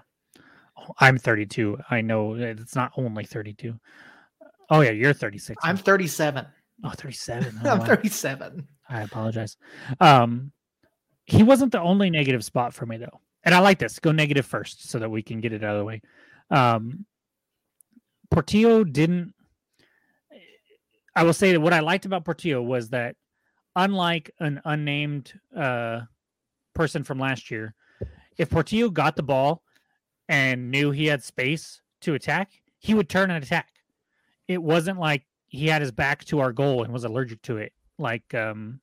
I'm 32. I know it's not only 32. Oh yeah, you're 36. I'm 37. Oh, 37. Oh, I'm 37. I apologize. Um, he wasn't the only negative spot for me though, and I like this. Go negative first so that we can get it out of the way. Um, Portillo didn't. I will say that what I liked about Portillo was that, unlike an unnamed uh, person from last year, if Portillo got the ball and knew he had space to attack, he would turn and attack it wasn't like he had his back to our goal and was allergic to it like um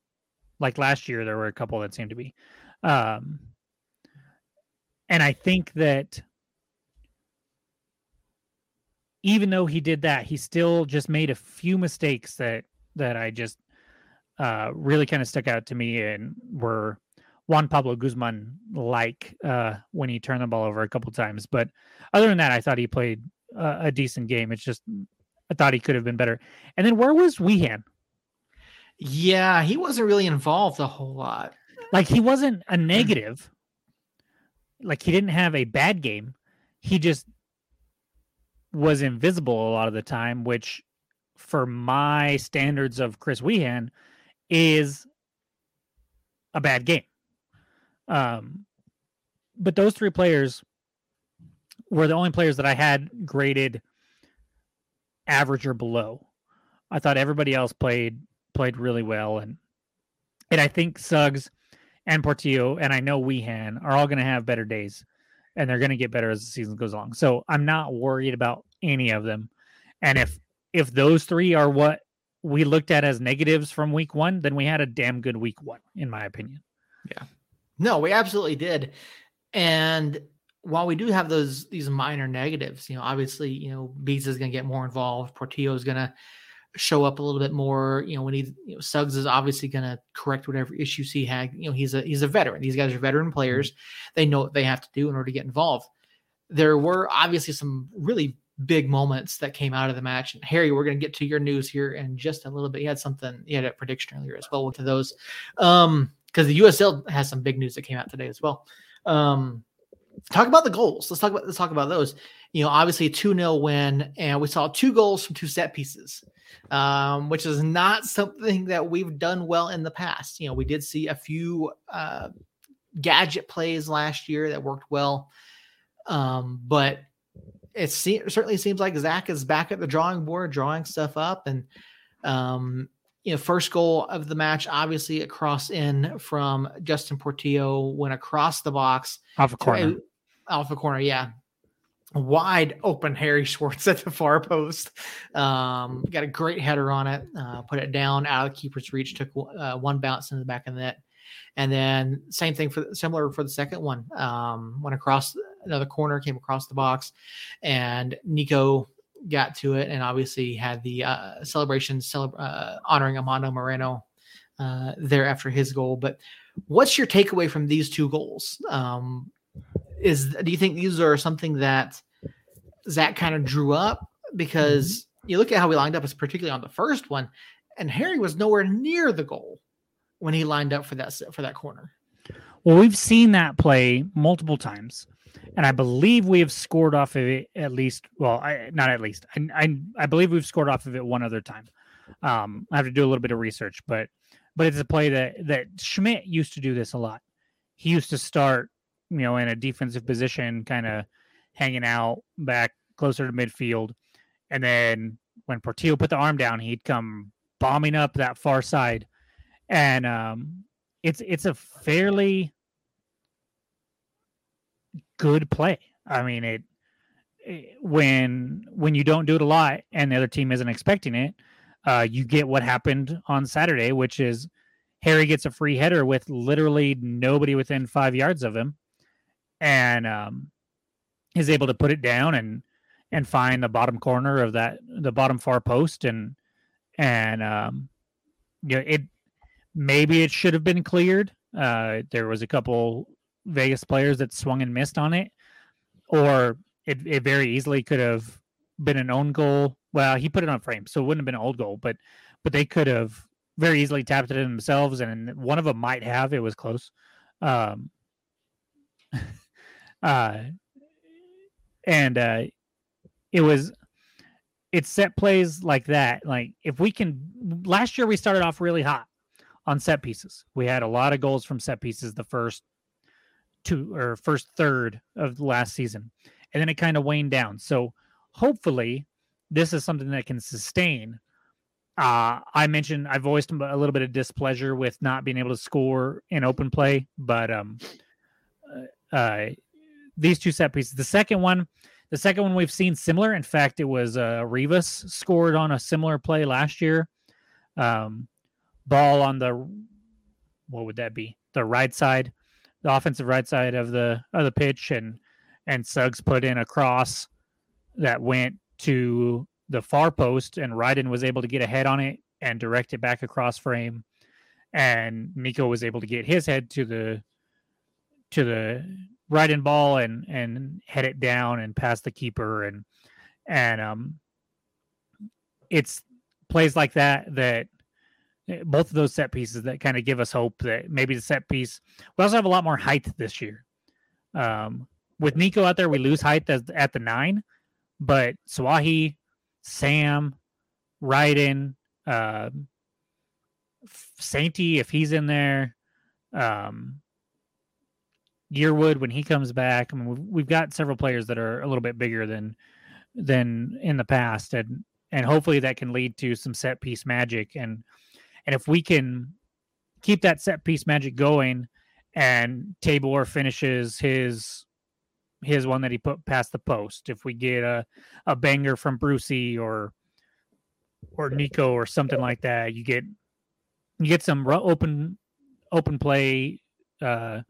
like last year there were a couple that seemed to be um and i think that even though he did that he still just made a few mistakes that that i just uh really kind of stuck out to me and were Juan Pablo Guzman like uh, when he turned the ball over a couple times. But other than that, I thought he played uh, a decent game. It's just I thought he could have been better. And then where was Wehan? Yeah, he wasn't really involved a whole lot. Like he wasn't a negative. like he didn't have a bad game. He just was invisible a lot of the time, which for my standards of Chris Wehan is a bad game. Um, but those three players were the only players that I had graded average or below. I thought everybody else played played really well, and and I think Suggs and Portillo and I know Wehan are all going to have better days, and they're going to get better as the season goes along. So I'm not worried about any of them. And if if those three are what we looked at as negatives from week one, then we had a damn good week one, in my opinion. Yeah. No, we absolutely did. And while we do have those these minor negatives, you know, obviously, you know, Beats is going to get more involved. Portillo is going to show up a little bit more. You know, when he, you know, Suggs is obviously going to correct whatever issues he had. You know, he's a he's a veteran. These guys are veteran players. They know what they have to do in order to get involved. There were obviously some really big moments that came out of the match. And Harry, we're going to get to your news here in just a little bit. He had something, he had a prediction earlier as well We'll get to those. Um, because the USL has some big news that came out today as well. Um, talk about the goals. Let's talk about let's talk about those. You know, obviously 2-0 win, and we saw two goals from two set pieces. Um, which is not something that we've done well in the past. You know, we did see a few uh, gadget plays last year that worked well. Um, but it se- certainly seems like Zach is back at the drawing board, drawing stuff up. And, um, you know, first goal of the match, obviously a cross in from Justin Portillo went across the box. Off a corner. Off a corner, yeah. Wide open Harry Swartz at the far post. Um, got a great header on it. Uh, put it down out of the keeper's reach. Took uh, one bounce in the back of the net. And then same thing for similar for the second one. Um, went across another corner, came across the box, and Neco got to it, and obviously had the uh, celebration celebra- uh, honoring Amando Moreno uh, there after his goal. But what's your takeaway from these two goals? Um, is do you think these are something that Zach kind of drew up because mm-hmm. you look at how we lined up, is particularly on the first one, and Harry was nowhere near the goal when he lined up for that for that corner. Well, we've seen that play multiple times, and I believe we have scored off of it at least. Well, I, not at least. I, I, I believe we've scored off of it one other time. Um, I have to do a little bit of research, but but it's a play that that Schmidt used to do this a lot. He used to start, you know, in a defensive position, kind of hanging out back closer to midfield, and then when Portillo put the arm down, he'd come bombing up that far side. And um, it's it's a fairly good play. I mean, it, it, when when you don't do it a lot and the other team isn't expecting it, uh, you get what happened on Saturday, which is Harry gets a free header with literally nobody within five yards of him, and um, is able to put it down and and find the bottom corner of that the bottom far post and and um, you know, it maybe it should have been cleared. Uh, there was a couple Vegas players that swung and missed on it, or it, it very easily could have been an own goal. Well, he put it on frame, so it wouldn't have been an old goal, but but they could have very easily tapped it in themselves, and one of them might have. It was close. Um, uh, and uh, it was it's set plays like that. Like if we can, last year we started off really hot on set pieces. We had a lot of goals from set pieces the first two or first third of the last season, and then it kind of waned down. So hopefully, this is something that can sustain. Uh, I mentioned I voiced a little bit of displeasure with not being able to score in open play, but um, uh, uh, these two set pieces. The second one, the second one we've seen similar. In fact, it was uh, Rivas scored on a similar play last year. Um, ball on the what would that be? The right side, the offensive right side of the of the pitch, and and Suggs put in a cross that went to the far post, and Ryden was able to get a head on it and direct it back across frame, and Neco was able to get his head to the to the right ball and and head it down and past the keeper and and um it's plays like that that Eh, both of those set pieces that kind of give us hope that maybe the set piece. We also have a lot more height this year. Um, with Neco out there, we lose height as, at the nine, but Swahi, Sam, Ryden, uh, Sainty, if he's in there, um, Yearwood when he comes back. I mean, we've, we've got several players that are a little bit bigger than than in the past, and and hopefully that can lead to some set piece magic and and if we can keep that set piece magic going and Tabor finishes his his one that he put past the post, if we get a, a banger from Brucey or or Neco or something like that, you get you get some open open play uh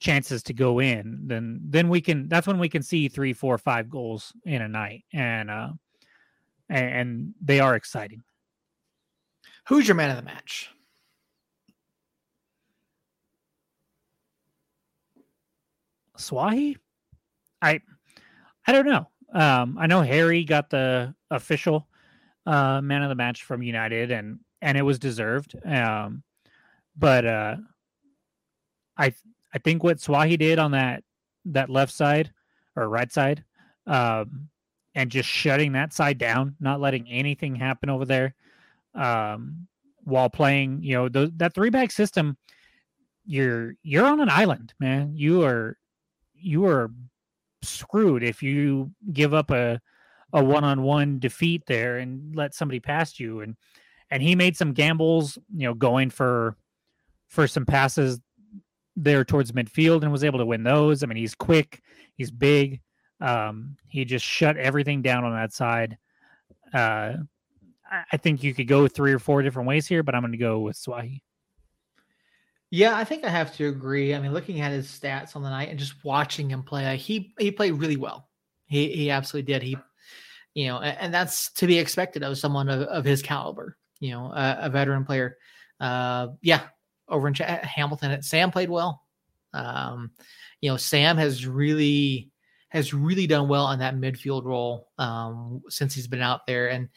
chances to go in then then we can that's when we can see three four five goals in a night and uh and, and they are exciting Who's your man of the match? Swahi? I I don't know. Um, I know Harry got the official uh, man of the match from United, and and it was deserved. Um, but uh, I I think what Swahi did on that that left side or right side, um, and just shutting that side down, not letting anything happen over there, um, while playing, you know, that three back system. You're you're on an island, man. You are you are screwed if you give up a a one on one defeat there and let somebody past you and and he made some gambles, you know, going for for some passes there towards midfield and was able to win those. I mean, he's quick, he's big. Um, he just shut everything down on that side. Uh, I think you could go three or four different ways here, but I'm going to go with Swahi. Yeah, I think I have to agree. I mean, looking at his stats on the night and just watching him play, he he played really well. He he absolutely did. He, you know, and, that's to be expected of someone of, of his caliber. You know, a, a veteran player. Uh, yeah, over in Ch- Hamilton. Sam played well. Um, you know, Sam has really has really done well on that midfield role um, since he's been out there, and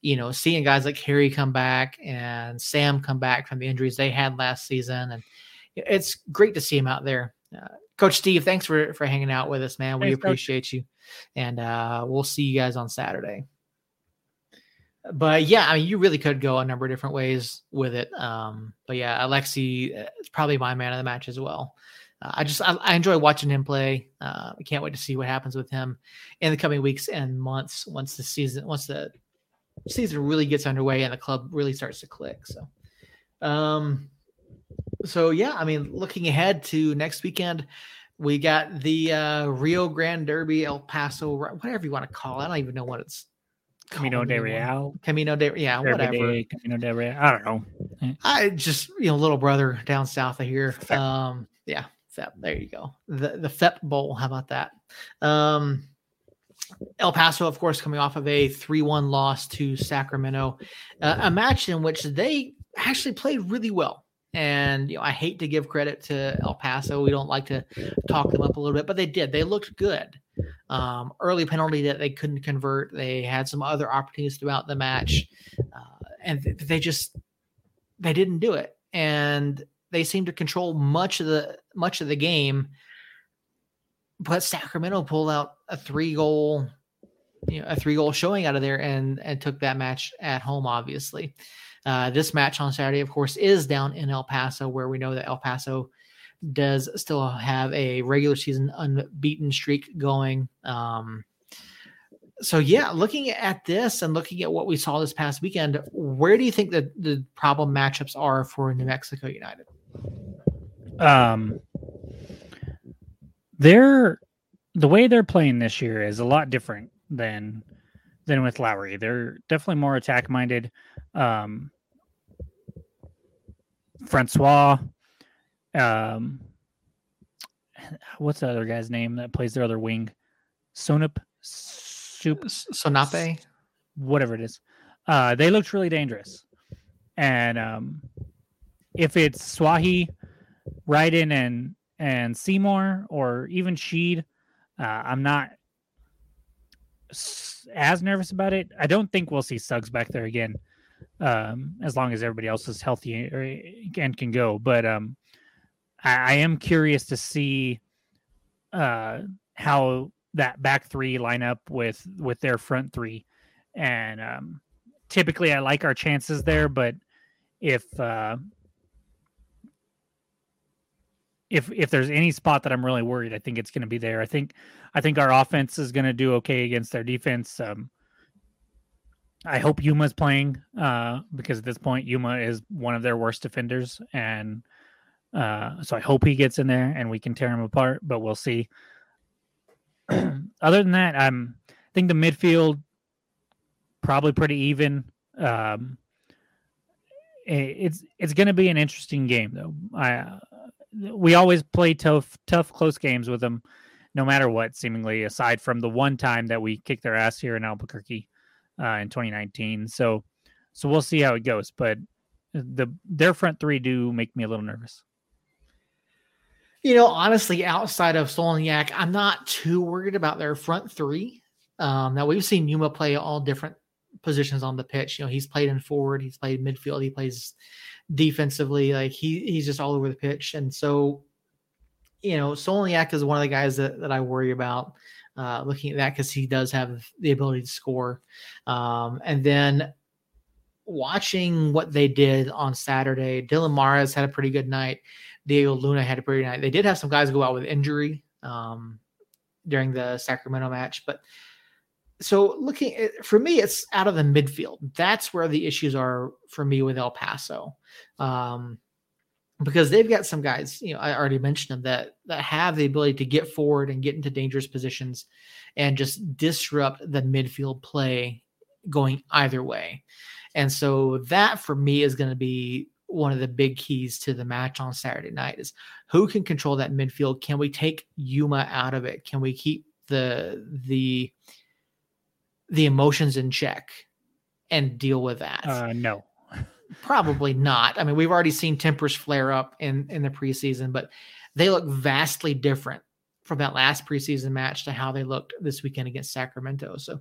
you know, seeing guys like Harry come back and Sam come back from the injuries they had last season, and it's great to see him out there. Uh, Coach Steve, thanks for for hanging out with us, man. We thanks, appreciate Coach. you, and uh, we'll see you guys on Saturday but yeah, I mean, you really could go a number of different ways with it. Um, but yeah, Alexi uh, is probably my man of the match as well. Uh, I just I, I, enjoy watching him play. Uh, I can't wait to see what happens with him in the coming weeks and months once the season once the season really gets underway and the club really starts to click. So, um, so yeah, I mean, looking ahead to next weekend, we got the uh, Rio Grande Derby, El Paso, whatever you want to call it. I don't even know what it's Camino de Real. Camino de yeah, whatever. Camino de Real. I don't know. Eh. I just you know little brother down south of here. Um, yeah, FEP. There you go. The the FEP Bowl. How about that? Um, El Paso, of course, coming off of a three-one loss to Sacramento, uh, a match in which they actually played really well. And you know, I hate to give credit to El Paso. We don't like to talk them up a little bit, but they did. They looked good. Um, early penalty that they couldn't convert. They had some other opportunities throughout the match, uh, and they just they didn't do it. And they seemed to control much of the much of the game. But Sacramento pulled out a three goal, you know, a three goal showing out of there, and and took that match at home. Obviously, uh, this match on Saturday, of course, is down in El Paso, where we know that El Paso does still have a regular season unbeaten streak going. Um, so yeah, looking at this and looking at what we saw this past weekend, where do you think that the problem matchups are for New Mexico United? Um, they're the way they're playing this year is a lot different than than with Lowry. They're definitely more attack minded. Um, Francois um, what's the other guy's name that plays their other wing? Sonup, Soup, Sonape, whatever it is. Uh, they looked really dangerous, and um, if it's Swahi, Ryden, and and Seymour, or even Sheed, uh, I'm not as nervous about it. I don't think we'll see Suggs back there again, um, as long as everybody else is healthy and can go. But um, I, I am curious to see uh, how that back three line up with with their front three, and um, typically I like our chances there, but if uh, if if there's any spot that I'm really worried, I think it's going to be there. I think I think our offense is going to do okay against their defense. Um, I hope Yuma's playing uh, because at this point Yuma is one of their worst defenders, and uh, so I hope he gets in there and we can tear him apart, but we'll see. Other than that, I'm I think the midfield probably pretty even. Um, it's it's going to be an interesting game though. I we always play tough tough close games with them, no matter what. Seemingly, aside from the one time that we kicked their ass here in Albuquerque uh, in 2019. So so we'll see how it goes. But the their front three do make me a little nervous. You know, honestly, outside of Solignac, I'm not too worried about their front three. Um, now we've seen Yuma play all different positions on the pitch. You know, he's played in forward, he's played midfield, he plays defensively. Like he he's just all over the pitch. And so, you know, Solignac is one of the guys that, that I worry about uh, looking at that because he does have the ability to score. Um, and then watching what they did on Saturday, Dylan Mares had a pretty good night. Diego Luna had a pretty night. They did have some guys go out with injury um, during the Sacramento match, but so looking at, for me, it's out of the midfield. That's where the issues are for me with El Paso, um, because they've got some guys. You know, I already mentioned them that that have the ability to get forward and get into dangerous positions, and just disrupt the midfield play going either way. And so that for me is going to be one of the big keys to the match on Saturday night is who can control that midfield? Can we take Yuma out of it? Can we keep the the the emotions in check and deal with that? Uh, no. Probably not. I mean, we've already seen tempers flare up in in the preseason, but they look vastly different from that last preseason match to how they looked this weekend against Sacramento. So,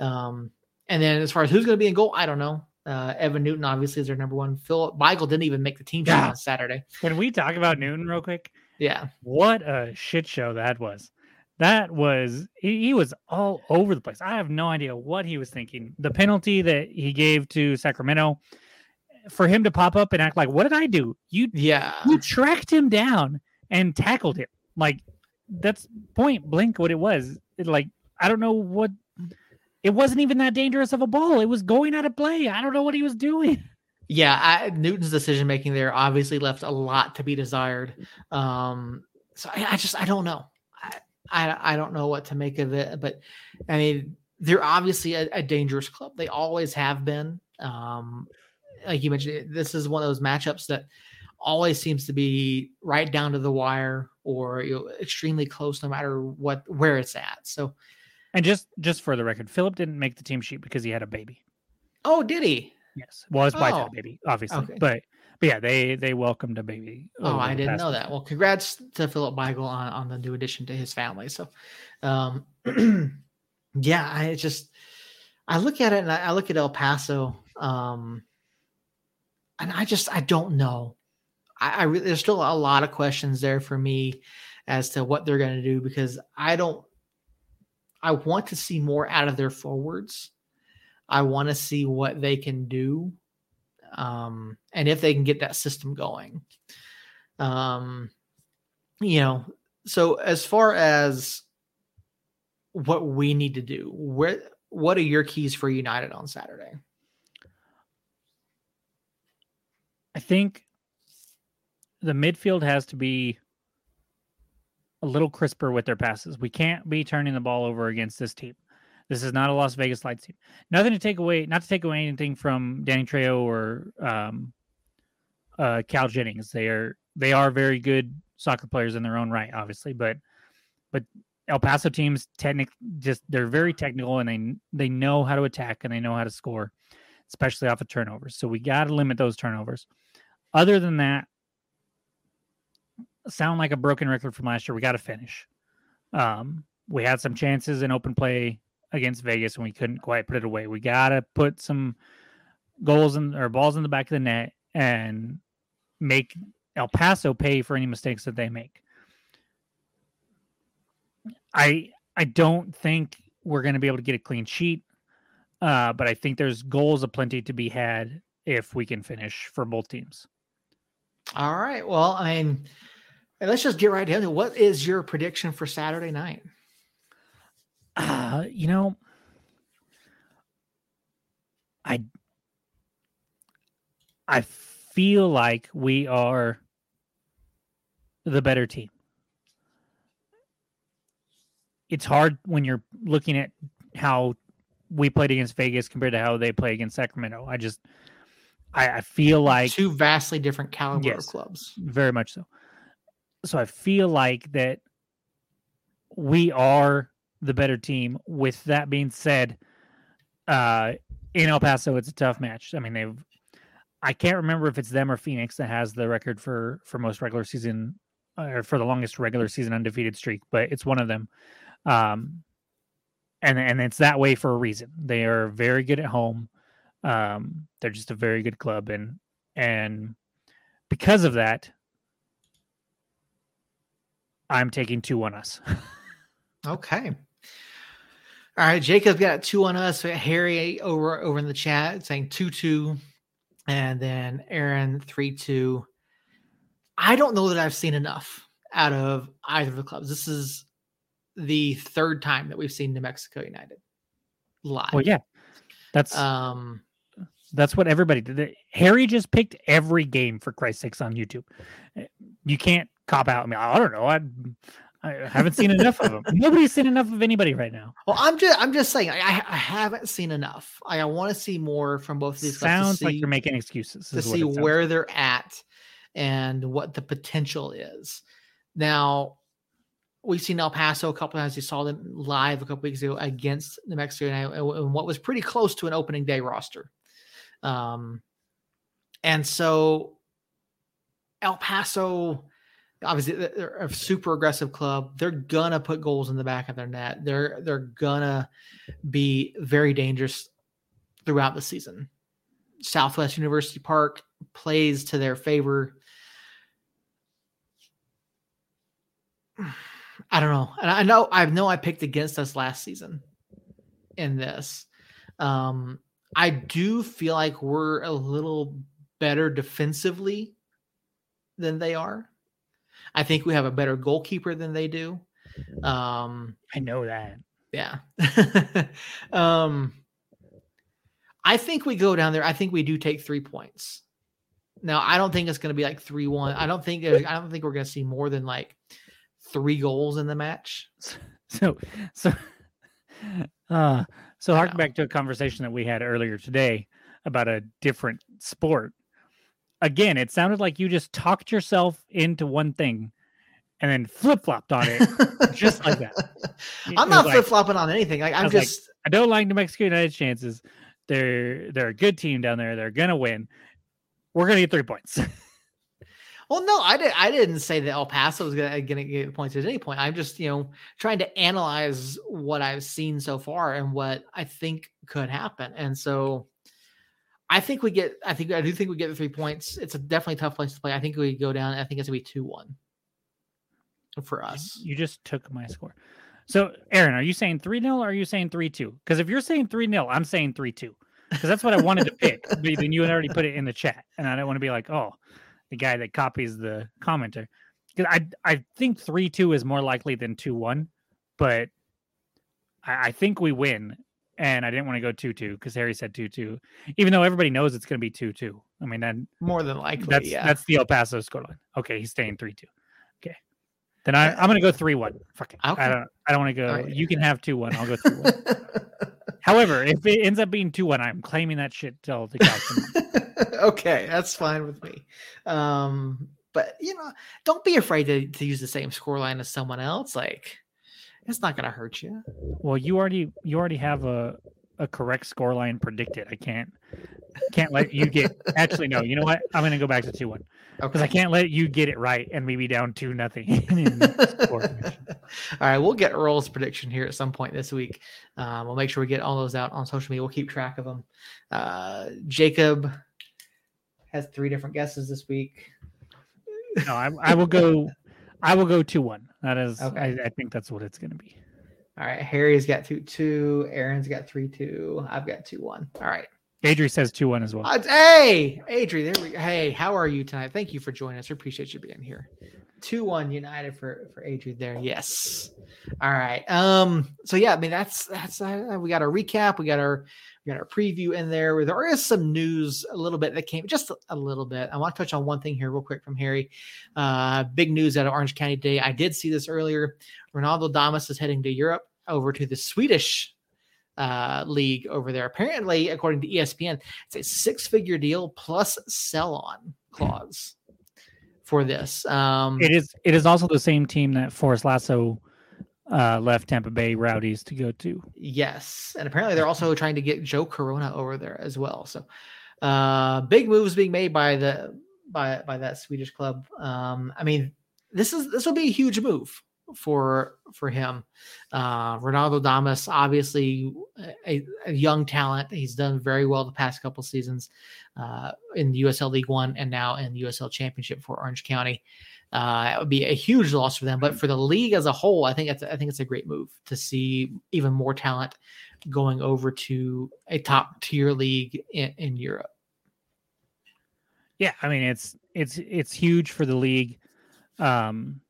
um, and then as far as who's going to be in goal, I don't know. Uh, Evan Newton obviously is their number one. Phil Michael didn't even make the team yeah. on Saturday. Can we talk about Newton real quick? Yeah. What a shit show that was. That was he, he was all over the place. I have no idea what he was thinking. The penalty that he gave to Sacramento for him to pop up and act like, "What did I do?" You yeah, you tracked him down and tackled him. Like that's point blank what it was. It, like I don't know what it wasn't even that dangerous of a ball. It was going out of play. I don't know what he was doing. Yeah, I, Newton's decision making there obviously left a lot to be desired. Um, so I, I, just I don't know. I, I, I don't know what to make of it. But I mean, they're obviously a, a dangerous club. They always have been. Um, like you mentioned, this is one of those matchups that always seems to be right down to the wire or you know, extremely close, no matter what where it's at. So and just just for the record, Philip didn't make the team sheet because he had a baby. Oh, did he? Yes. Well, his wife had a oh, baby, obviously. Okay. But but yeah, they they welcomed a baby. Oh, I didn't know that. Well, congrats to Philip Beigel on, on the new addition to his family. So, um, yeah, I just I look at it and I, I look at El Paso, um, and I just I don't know. I, I really, there's still a lot of questions there for me as to what they're going to do because I don't I want to see more out of their forwards. I want to see what they can do, um, and if they can get that system going. Um, you know, so as far as what we need to do, where what are your keys for United on Saturday? I think the midfield has to be a little crisper with their passes. We can't be turning the ball over against this team. This is not a Las Vegas Lights team. Nothing to take away, not to take away anything from Danny Trejo or um, uh, Cal Jennings. They are they are very good soccer players in their own right, obviously, but but El Paso teams technic just they're very technical and they they know how to attack and they know how to score, especially off of turnovers. So we got to limit those turnovers. Other than that, sound like a broken record from last year. We got to finish. Um, we had some chances in open play against Vegas and we couldn't quite put it away. We got to put some goals in or balls in the back of the net and make El Paso pay for any mistakes that they make. I I don't think we're going to be able to get a clean sheet, uh, but I think there's goals aplenty to be had if we can finish for both teams. All right. Well, I mean, and let's just get right into it. What is your prediction for Saturday night? Uh, you know, I I feel like we are the better team. It's hard when you're looking at how we played against Vegas compared to how they play against Sacramento. I just I, I feel like two vastly different caliber yes, clubs. Very much so so I feel like that we are the better team. With that being said, uh, in El Paso, it's a tough match. I mean, they've I can't remember if it's them or Phoenix that has the record for for most regular season or for the longest regular season undefeated streak, but it's one of them. Um, and and it's that way for a reason. They are very good at home. Um, they're just a very good club, and and because of that, I'm taking two on us. okay. All right, Jacob got two on us. Harry over over in the chat saying two two, and then Aaron three two. I don't know that I've seen enough out of either of the clubs. This is the third time that we've seen New Mexico United live. Well, yeah, that's um, that's what everybody did. Harry just picked every game for Christ's sakes on YouTube. You can't cop out. I mean, I don't know. I I haven't seen enough of them. Nobody's seen enough of anybody right now. Well, I'm just I'm just saying I, I haven't seen enough. I, I want to see more from both of these. Sounds see, like you're making excuses to see where like. they're at and what the potential is. Now, we've seen El Paso a couple times. You saw them live a couple weeks ago against New Mexico and what was pretty close to an opening day roster. Um, and so El Paso, obviously, they're a super aggressive club. They're gonna put goals in the back of their net. They're they're gonna be very dangerous throughout the season. Southwest University Park plays to their favor. I don't know. And I know I know I picked against us last season in this. Um, I do feel like we're a little better defensively than they are. I think we have a better goalkeeper than they do. Um, I know that. Yeah. um, I think we go down there. I think we do take three points. Now, I don't think it's going to be like three one. I don't think I don't think we're going to see more than like three goals in the match. So, so, uh, so hark back to a conversation that we had earlier today about a different sport. Again, it sounded like you just talked yourself into one thing and then flip flopped on it, just like that. I'm not like, flip flopping on anything. Like I, am just. Like, I don't like New Mexico United's chances. They're they're a good team down there. They're gonna win. We're gonna get three points. Well, no, I didn't. I didn't say that El Paso was gonna, gonna get points at any point. I'm just, you know, trying to analyze what I've seen so far and what I think could happen. And so, I think we get. I think I do think we get the three points. It's a definitely tough place to play. I think we go down. I think it's gonna be two one for us. You just took my score. So, Aaron, are you saying three 0 or are you saying three two? Because if you're saying three 0 I'm saying three two because that's what I wanted to pick. But then you had already put it in the chat, and I don't want to be like, oh the guy that copies the commenter. Because I I think three two is more likely than two one, but I, I think we win. And I didn't want to go two two because Harry said two two, even though everybody knows it's going to be two two. I mean, that more than likely. That's yeah. that's the El Paso scoreline. Okay, he's staying three two. Okay, then I I'm going to go three one. Fuck it. Okay. I don't I don't want to go. Right. You can have two one. I'll go three one. However, if it ends up being two one, I'm claiming that shit till the cows okay, that's fine with me. Um, but you know, don't be afraid to, to use the same score line as someone else. Like, it's not going to hurt you. Well, you already you already have a a correct score line predicted. I can't can't let you get actually no. You know what? I'm going to go back to two one because okay. I can't let you get it right and maybe down two nothing. all right, we'll get Earl's prediction here at some point this week. Um, we'll make sure we get all those out on social media. We'll keep track of them. Uh, Jacob has three different guesses this week. No, I, I will go. I will go two one. That is, okay. I, I think that's what it's going to be. All right, Harry's got two two. Aaron's got three two. I've got two one. All right. Adri says two one as well. Uh, hey, Adri, there we. Go. Hey, how are you tonight? Thank you for joining us. We appreciate you being here. Two one United for for Adri there. Yes. All right. Um. So yeah, I mean that's that's uh, we got our recap. We got our we got our preview in there. There is some news a little bit that came just a little bit. I want to touch on one thing here real quick from Harry. Uh, big news out of Orange County today. I did see this earlier. Ronaldo Damus is heading to Europe over to the Swedish uh, league over there. Apparently, according to ESPN, it's a six figure deal plus sell on clause for this. Um, it is. It is also the same team that Forrest Lasso uh, left Tampa Bay Rowdies to go to. Yes, and apparently they're also trying to get Joe Corona over there as well. So, uh, big moves being made by the by by that Swedish club. Um, I mean, this is this will be a huge move for for him. Uh, Ronaldo Damus, obviously a, a, young talent. He's done very well the past couple seasons uh, in the USL League One and now in the USL Championship for Orange County. Uh, it would be a huge loss for them, but for the league as a whole, I think it's I think it's a great move to see even more talent going over to a top tier league in, in Europe. Yeah, I mean it's it's it's huge for the league. Um,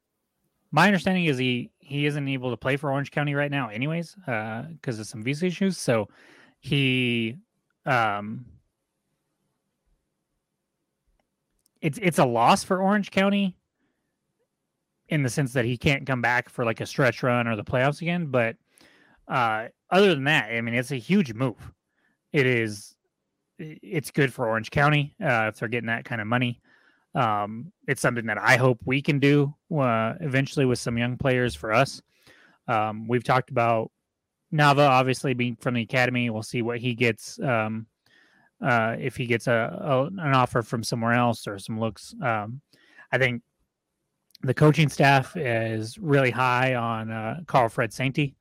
my understanding is he he isn't able to play for Orange County right now, anyways, because uh, of some visa issues. So he, um, it's it's a loss for Orange County in the sense that he can't come back for like a stretch run or the playoffs again. But uh, other than that, I mean, it's a huge move. It is. It's good for Orange County uh, if they're getting that kind of money. Um, it's something that I hope we can do uh, eventually with some young players for us. Um, we've talked about Nava, obviously being from the academy. We'll see what he gets. Um, uh, if he gets a, a, an offer from somewhere else or some looks. Um, I think the coaching staff is really high on uh, Carl Fred Sainté,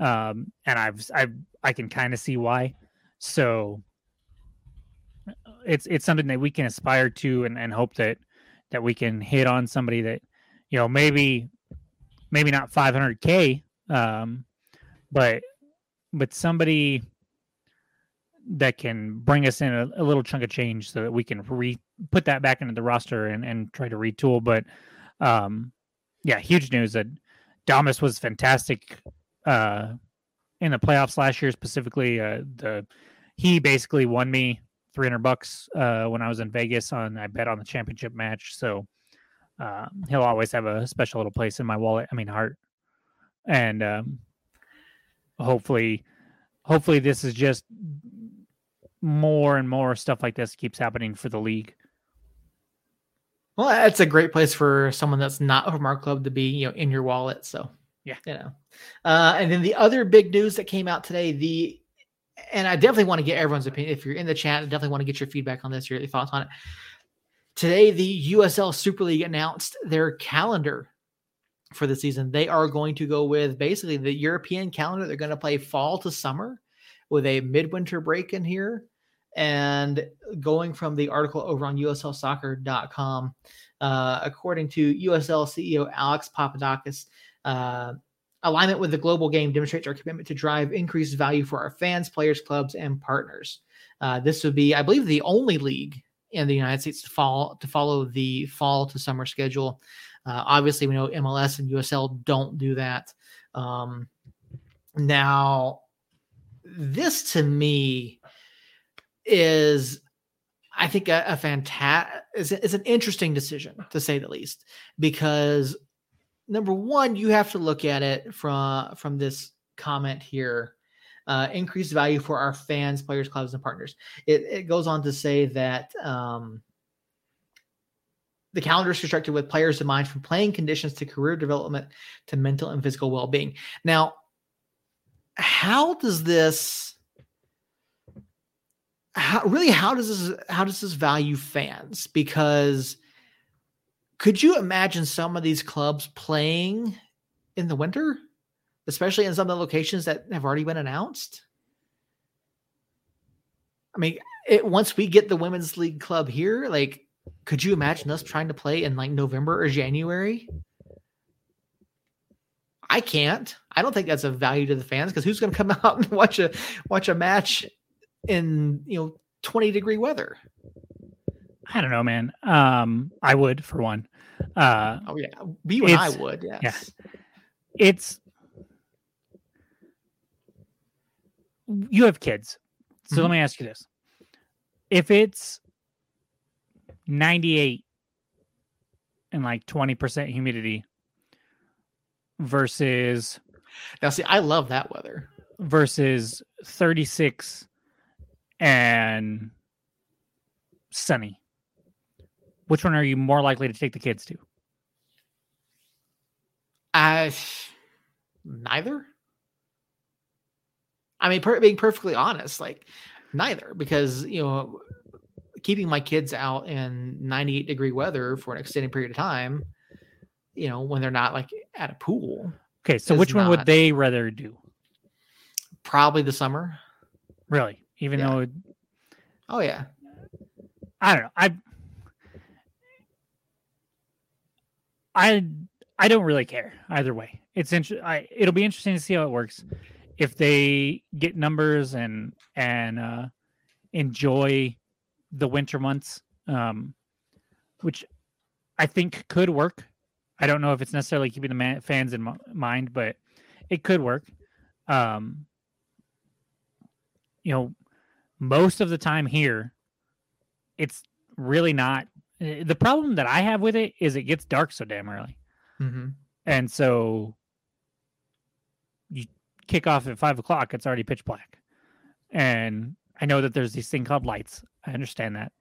um, and I've I I can kind of see why. So it's it's something that we can aspire to and, and hope that that we can hit on somebody that you know maybe maybe not 500k um, but but somebody that can bring us in a, a, little chunk of change so that we can re put that back into the roster and, and try to retool but um yeah huge news that Damus was fantastic uh in the playoffs last year specifically uh the he basically won me 300 bucks uh, when I was in Vegas on I bet on the championship match. So uh, he'll always have a special little place in my wallet. I mean heart, and um, hopefully, hopefully this is just more and more stuff like this keeps happening for the league. Well, that's a great place for someone that's not from our club to be, you know, in your wallet. So yeah, you know. Uh, and then the other big news that came out today, the and I definitely want to get everyone's opinion. If you're in the chat, I definitely want to get your feedback on this, your thoughts on it. Today, the USL Super League announced their calendar for the season. They are going to go with basically the European calendar. They're going to play fall to summer with a midwinter break in here. And going from the article over on USLsoccer.com, uh, according to USL CEO Alec Papadakis, uh, Alignment with the global game demonstrates our commitment to drive increased value for our fans, players, clubs, and partners. Uh, this would be, I believe, the only league in the United States to fall to follow the fall to summer schedule. Uh, obviously, we know MLS and USL don't do that. Um, now, this to me is, I think, a, a fantastic is, is an interesting decision to say the least, because number one, you have to look at it from from this comment here. Uh, increased value for our fans, players, clubs, and partners. It, it goes on to say that um, the calendar is constructed with players in mind from playing conditions to career development to mental and physical well being. Now, how does this? How, really, how does this? How does this value fans? Because could you imagine some of these clubs playing in the winter, especially in some of the locations that have already been announced? I mean, it, once we get the women's league club here, like, could you imagine us trying to play in like November or January? I can't. I don't think that's a value to the fans because who's going to come out and watch a watch a match in you know 20 degree weather? I don't know, man. Um, I would for one. Uh, oh yeah, you and I would. Yes. Yeah. It's you have kids, so mm-hmm. let me ask you this: If it's ninety-eight and like twenty percent humidity versus now, see, I love that weather versus thirty-six and sunny which one are you more likely to take the kids to? Uh, neither. I mean, per- being perfectly honest, like neither, because you know, keeping my kids out in 98 degree weather for an extended period of time, you know, when they're not like at a pool. Okay, so which one would they rather do? Probably the summer. Really? Even Yeah. though it, Oh yeah. I don't know. I I I don't really care either way. It's inter- I, it'll be interesting to see how it works. If they get numbers and and uh, enjoy the winter months, um, which I think could work. I don't know if it's necessarily keeping the man- fans in mi- mind, but it could work. Um, you know, most of the time here, it's really not. eh, The problem that I have with it is it gets dark so damn early, Mm-hmm. and so you kick off at five o'clock. It's already pitch black, and I know that there's these thing called lights. I understand that.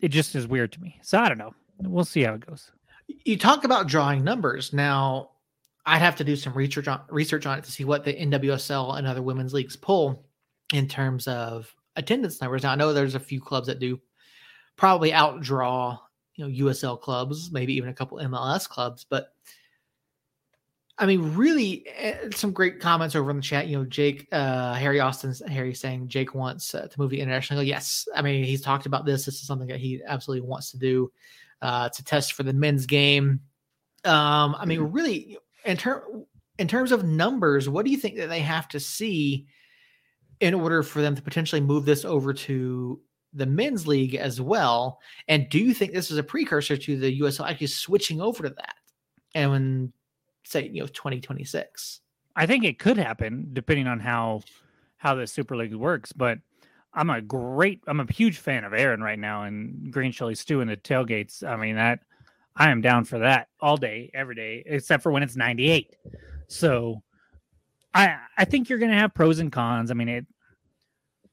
It just is weird to me. So I don't know. We'll see how it goes. You talk about drawing numbers. Now, I'd have to do some research on research on it to see what the NWSL and other women's leagues pull in terms of attendance numbers. Now, I know there's a few clubs that do probably outdraw you know USL clubs, maybe even a couple MLS clubs, but I mean, really, eh, some great comments over in the chat. You know, Jake, uh, Harry Austin's Harry saying Jake wants uh, to move the international. Yes, I mean he's talked about this. This is something that he absolutely wants to do. Uh, a test for the men's game. Um, I mean, really, in term in terms of numbers, what do you think that they have to see in order for them to potentially move this over to the men's league as well? And do you think this is a precursor to the USL actually switching over to that? And when say you know 2026 I think it could happen depending on how how the Super League works. But I'm a great, I'm a huge fan of Aaron right now and Green Chili Stew and the tailgates. I mean that I am down for that all day, every day, except for when it's 98. So I I think you're gonna have pros and cons. I mean it.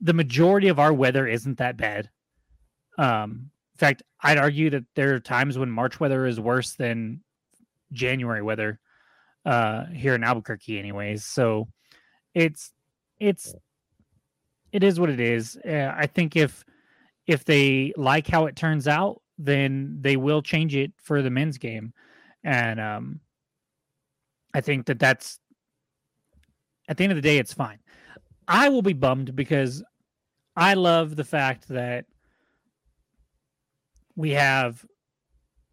The majority of our weather isn't that bad. Um, in fact, I'd argue that there are times when March weather is worse than January weather uh here in Albuquerque anyways. So it's it's it is what it is. Uh, I think if if they like how it turns out, then they will change it for the men's game. And um I think that that's at the end of the day it's fine. I will be bummed because I love the fact that we have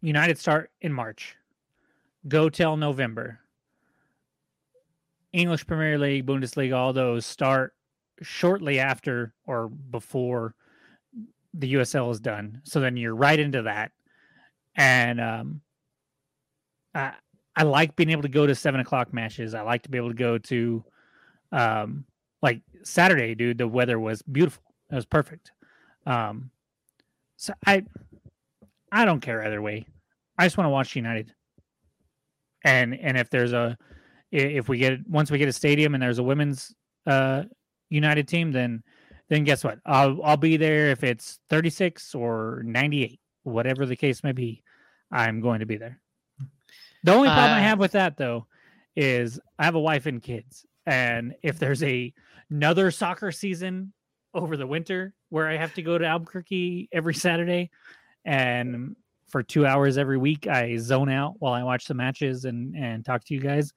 United start in March, go till November. English Premier League, Bundesliga, all those start shortly after or before the USL is done. So then you're right into that. And um, I, I like being able to go to seven o'clock matches. I like to be able to go to, um, like Saturday, dude. The weather was beautiful. It was perfect. Um, so I, I don't care either way. I just want to watch United. And and if there's a, if we get once we get a stadium and there's a women's uh United team, then then guess what? I'll I'll be there if it's 36 or 98, whatever the case may be. I'm going to be there. The only problem I Uh, have with that though is I have a wife and kids, and if there's a another soccer season over the winter where I have to go to Albuquerque every Saturday, and for two hours every week I zone out while I watch the matches and and talk to you guys.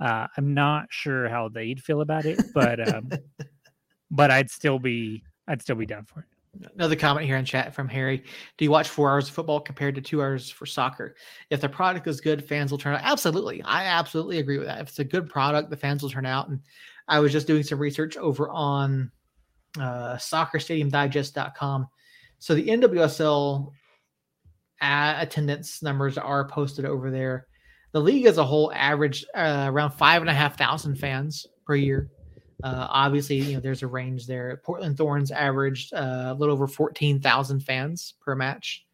Uh, I'm not sure how they'd feel about it, but um, but I'd still be I'd still be down for it. Another comment here in chat from Harry. Do you watch four hours of football compared to two hours for soccer? If the product is good, fans will turn out. Absolutely. I absolutely agree with that. If it's a good product, the fans will turn out. And I was just doing some research over on uh, soccerstadiumdigest.com. So the NWSL attendance numbers are posted over there. The league as a whole averaged uh, around five and a half thousand fans per year. Uh, obviously, you know there's a range there. Portland Thorns averaged uh, a little over 14,000 fans per match.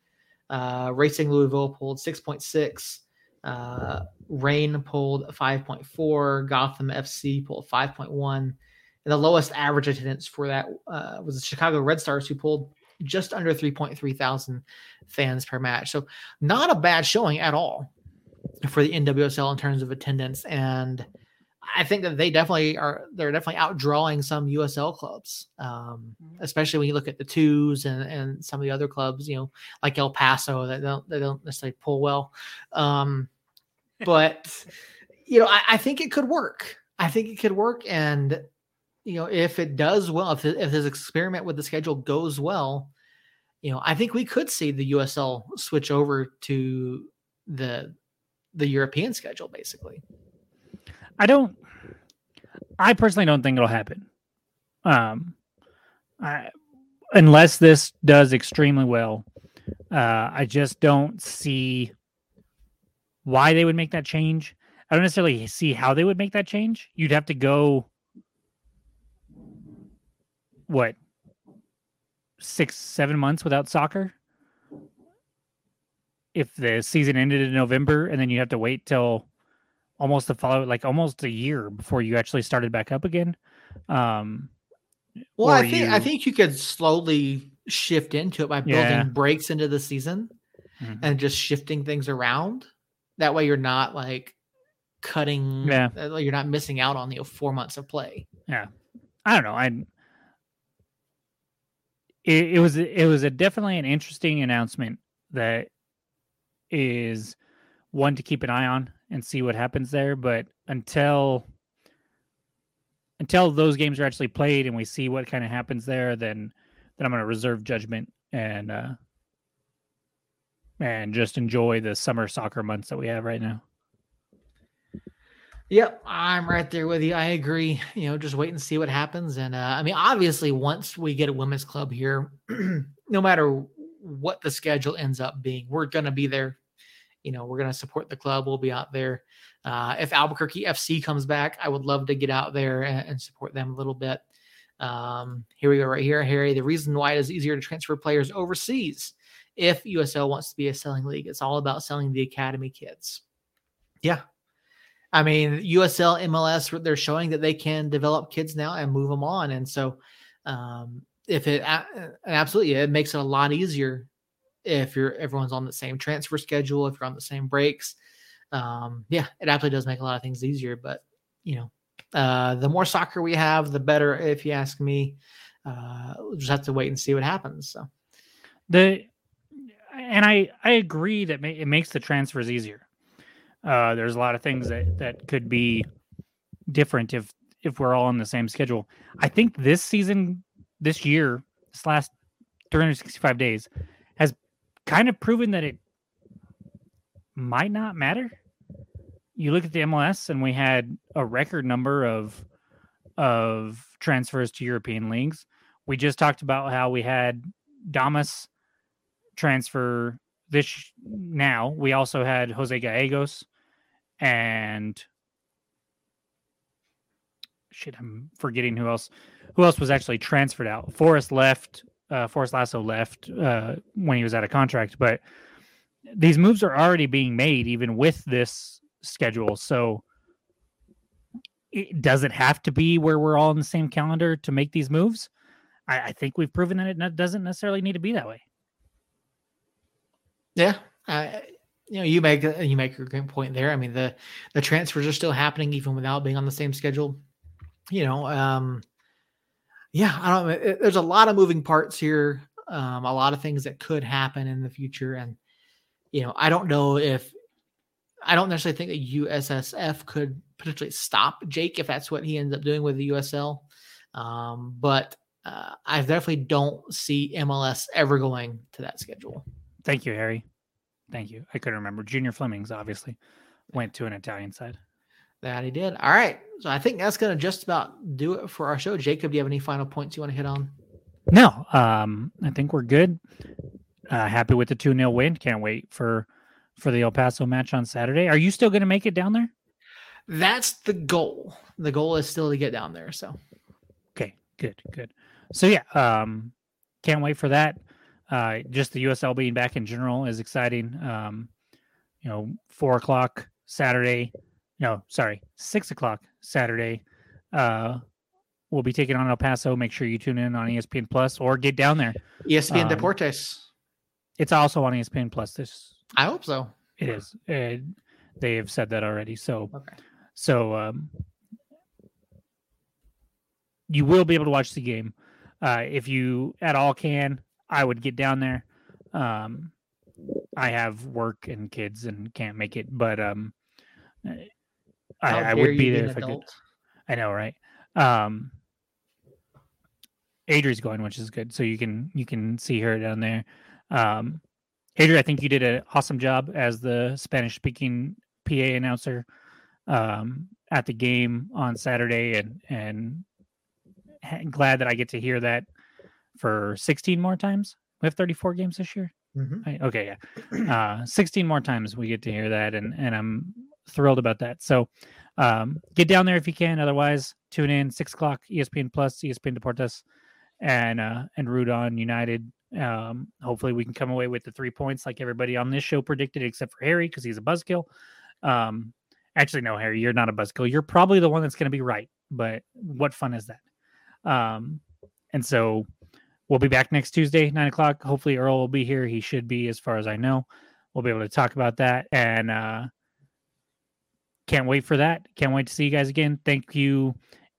Uh, Racing Louisville pulled 6.6. Uh, Reign pulled 5.4. Gotham FC pulled 5.1. And the lowest average attendance for that uh, was the Chicago Red Stars, who pulled just under 3.3 thousand fans per match. So not a bad showing at all for the NWSL in terms of attendance. And I think that they definitely are. They're definitely outdrawing some USL clubs, um, especially when you look at the twos and, and some of the other clubs. You know, like El Paso that don't they don't necessarily pull well. Um, but you know, I, I, think it could work. I think it could work, and you know, if it does well, if if this experiment with the schedule goes well, you know, I think we could see the USL switch over to the the European schedule, basically. I don't. I personally don't think it'll happen. Um, I, unless this does extremely well, uh, I just don't see why they would make that change. I don't necessarily see how they would make that change. You'd have to go what six, seven months without soccer. If the season ended in November and then you have to wait till almost the follow like almost a year before you actually started back up again. Um well, I think you... I think you could slowly shift into it by building yeah. breaks into the season mm-hmm. and just shifting things around. That way, you're not like cutting. Yeah, uh, you're not missing out on the you know, four months of play. Yeah, I don't know. I it, it was it was a definitely an interesting announcement that is one to keep an eye on and see what happens there. But until until those games are actually played and we see what kind of happens there, then then I'm going to reserve judgment and uh, and just enjoy the summer soccer months that we have right now. Yep, I'm right there with you. I agree. You know, just wait and see what happens. And uh, I mean, obviously, once we get a women's club here, no matter what the schedule ends up being, we're going to be there. You know, we're going to support the club. We'll be out there. Uh, if Albuquerque FC comes back, I would love to get out there and, and support them a little bit. Um, here we go, right here, Harry. The reason why it is easier to transfer players overseas if USL wants to be a selling league, it's all about selling the academy kids. Yeah. I mean, USL, MLS, they're showing that they can develop kids now and move them on. And so, um, if it absolutely, it makes it a lot easier if you're everyone's on the same transfer schedule, if you're on the same breaks. Um, yeah, it absolutely does make a lot of things easier. But you know, uh, the more soccer we have, the better. If you ask me, uh, we'll just have to wait and see what happens. So the and I I agree that it makes the transfers easier. Uh, there's a lot of things that that could be different if if we're all on the same schedule. I think this season, this year, this last 365 days, has kind of proven that it might not matter you look at the MLS and we had a record number of of transfers to European leagues. We just talked about how we had Damus transfer this now. We also had Jose Gallegos and shit, I'm forgetting who else who else was actually transferred out. Forrest left, uh Forrest Lasso left uh when he was out of contract, but these moves are already being made even with this schedule. So it does it have to be where we're all in the same calendar to make these moves? I, I think we've proven that it doesn't necessarily need to be that way. Yeah, you know, you make you make a great point there. I mean, the the transfers are still happening even without being on the same schedule. You know, um, yeah, I don't. It, there's a lot of moving parts here. Um, a lot of things that could happen in the future, and you know, I don't know if I don't necessarily think that USSF could potentially stop Jake if that's what he ends up doing with the USL. Um, but uh, I definitely don't see MLS ever going to that schedule. Thank you, Harry. Thank you. I couldn't remember. Junior Flemmings obviously went to an Italian side. That he did. All right. So I think that's going to just about do it for our show. Jacob, do you have any final points you want to hit on? No. Um, I think we're good. Uh, happy with the 2 0 win. Can't wait for for the El Paso match on Saturday. Are you still going to make it down there? That's the goal. The goal is still to get down there. So, okay, good, good. So yeah, um, can't wait for that. Uh, just the USL being back in general is exciting. Um, you know, four o'clock Saturday. No, sorry, six o'clock Saturday. Uh, we'll be taking on El Paso. Make sure you tune in on ESPN Plus or get down there. ESPN um, Deportes. It's also on ESPN Plus this I hope so. It is. Uh, they have said that already. So, okay. so um, you will be able to watch the game uh, if you at all can. I would get down there. Um, I have work and kids and can't make it, but um, I, I would be there if adult. I could. I know, right? Um, Adri's going, which is good. So you can you can see her down there. Um, Adri, I think you did an awesome job as the Spanish speaking PA announcer um, at the game on Saturday, and and glad that I get to hear that for 16 more times. We have 34 games this year. Mm-hmm. I, okay, yeah, uh, 16 more times we get to hear that, and and I'm thrilled about that. So um, get down there if you can. Otherwise, tune in six o'clock ESPN Plus, ESPN Deportes, and uh, and root on United. Um, hopefully, we can come away with the three points like everybody on this show predicted, except for Harry because he's a buzzkill. Um, actually, no, Harry, you're not a buzzkill. You're probably the one that's going to be right. But what fun is that? Um, and so we'll be back next Tuesday, nine o'clock. Hopefully, Earl will be here. He should be, as far as I know. We'll be able to talk about that and. Uh, can't wait for that. Can't wait to see you guys again. Thank you,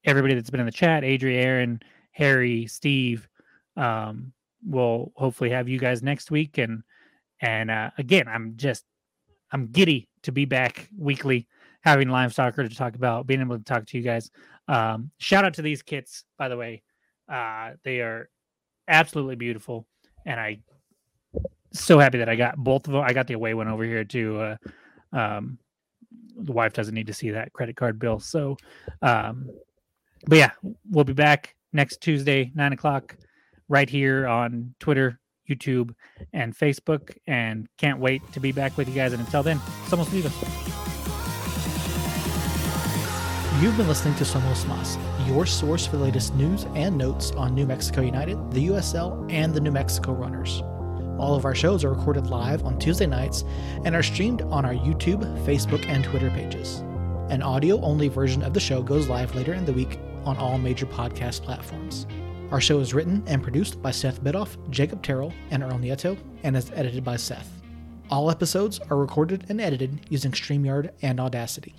everybody that's been in the chat. Adri, Aaron, Harry, Steve. Um, we'll hopefully have you guys next week. And and uh, again, I'm just I'm giddy to be back weekly, having live soccer to talk about, being able to talk to you guys. Um, shout out to these kits, by the way. Uh, they are absolutely beautiful, and I so happy that I got both of them. I got the away one over here too. Uh, um, the wife doesn't need to see that credit card bill. So, um, but yeah, we'll be back next Tuesday, nine o'clock, right here on Twitter, YouTube, and Facebook. And can't wait to be back with you guys. And until then, Somos Vivos. You've been listening to Somos Mas, your source for the latest news and notes on New Mexico United, the USL, and the New Mexico Runners. All of our shows are recorded live on Tuesday nights and are streamed on our YouTube, Facebook, and Twitter pages. An audio only version of the show goes live later in the week on all major podcast platforms. Our show is written and produced by Seth Bidoff, Jacob Terrell, and Earl Nieto, and is edited by Seth. All episodes are recorded and edited using StreamYard and Audacity.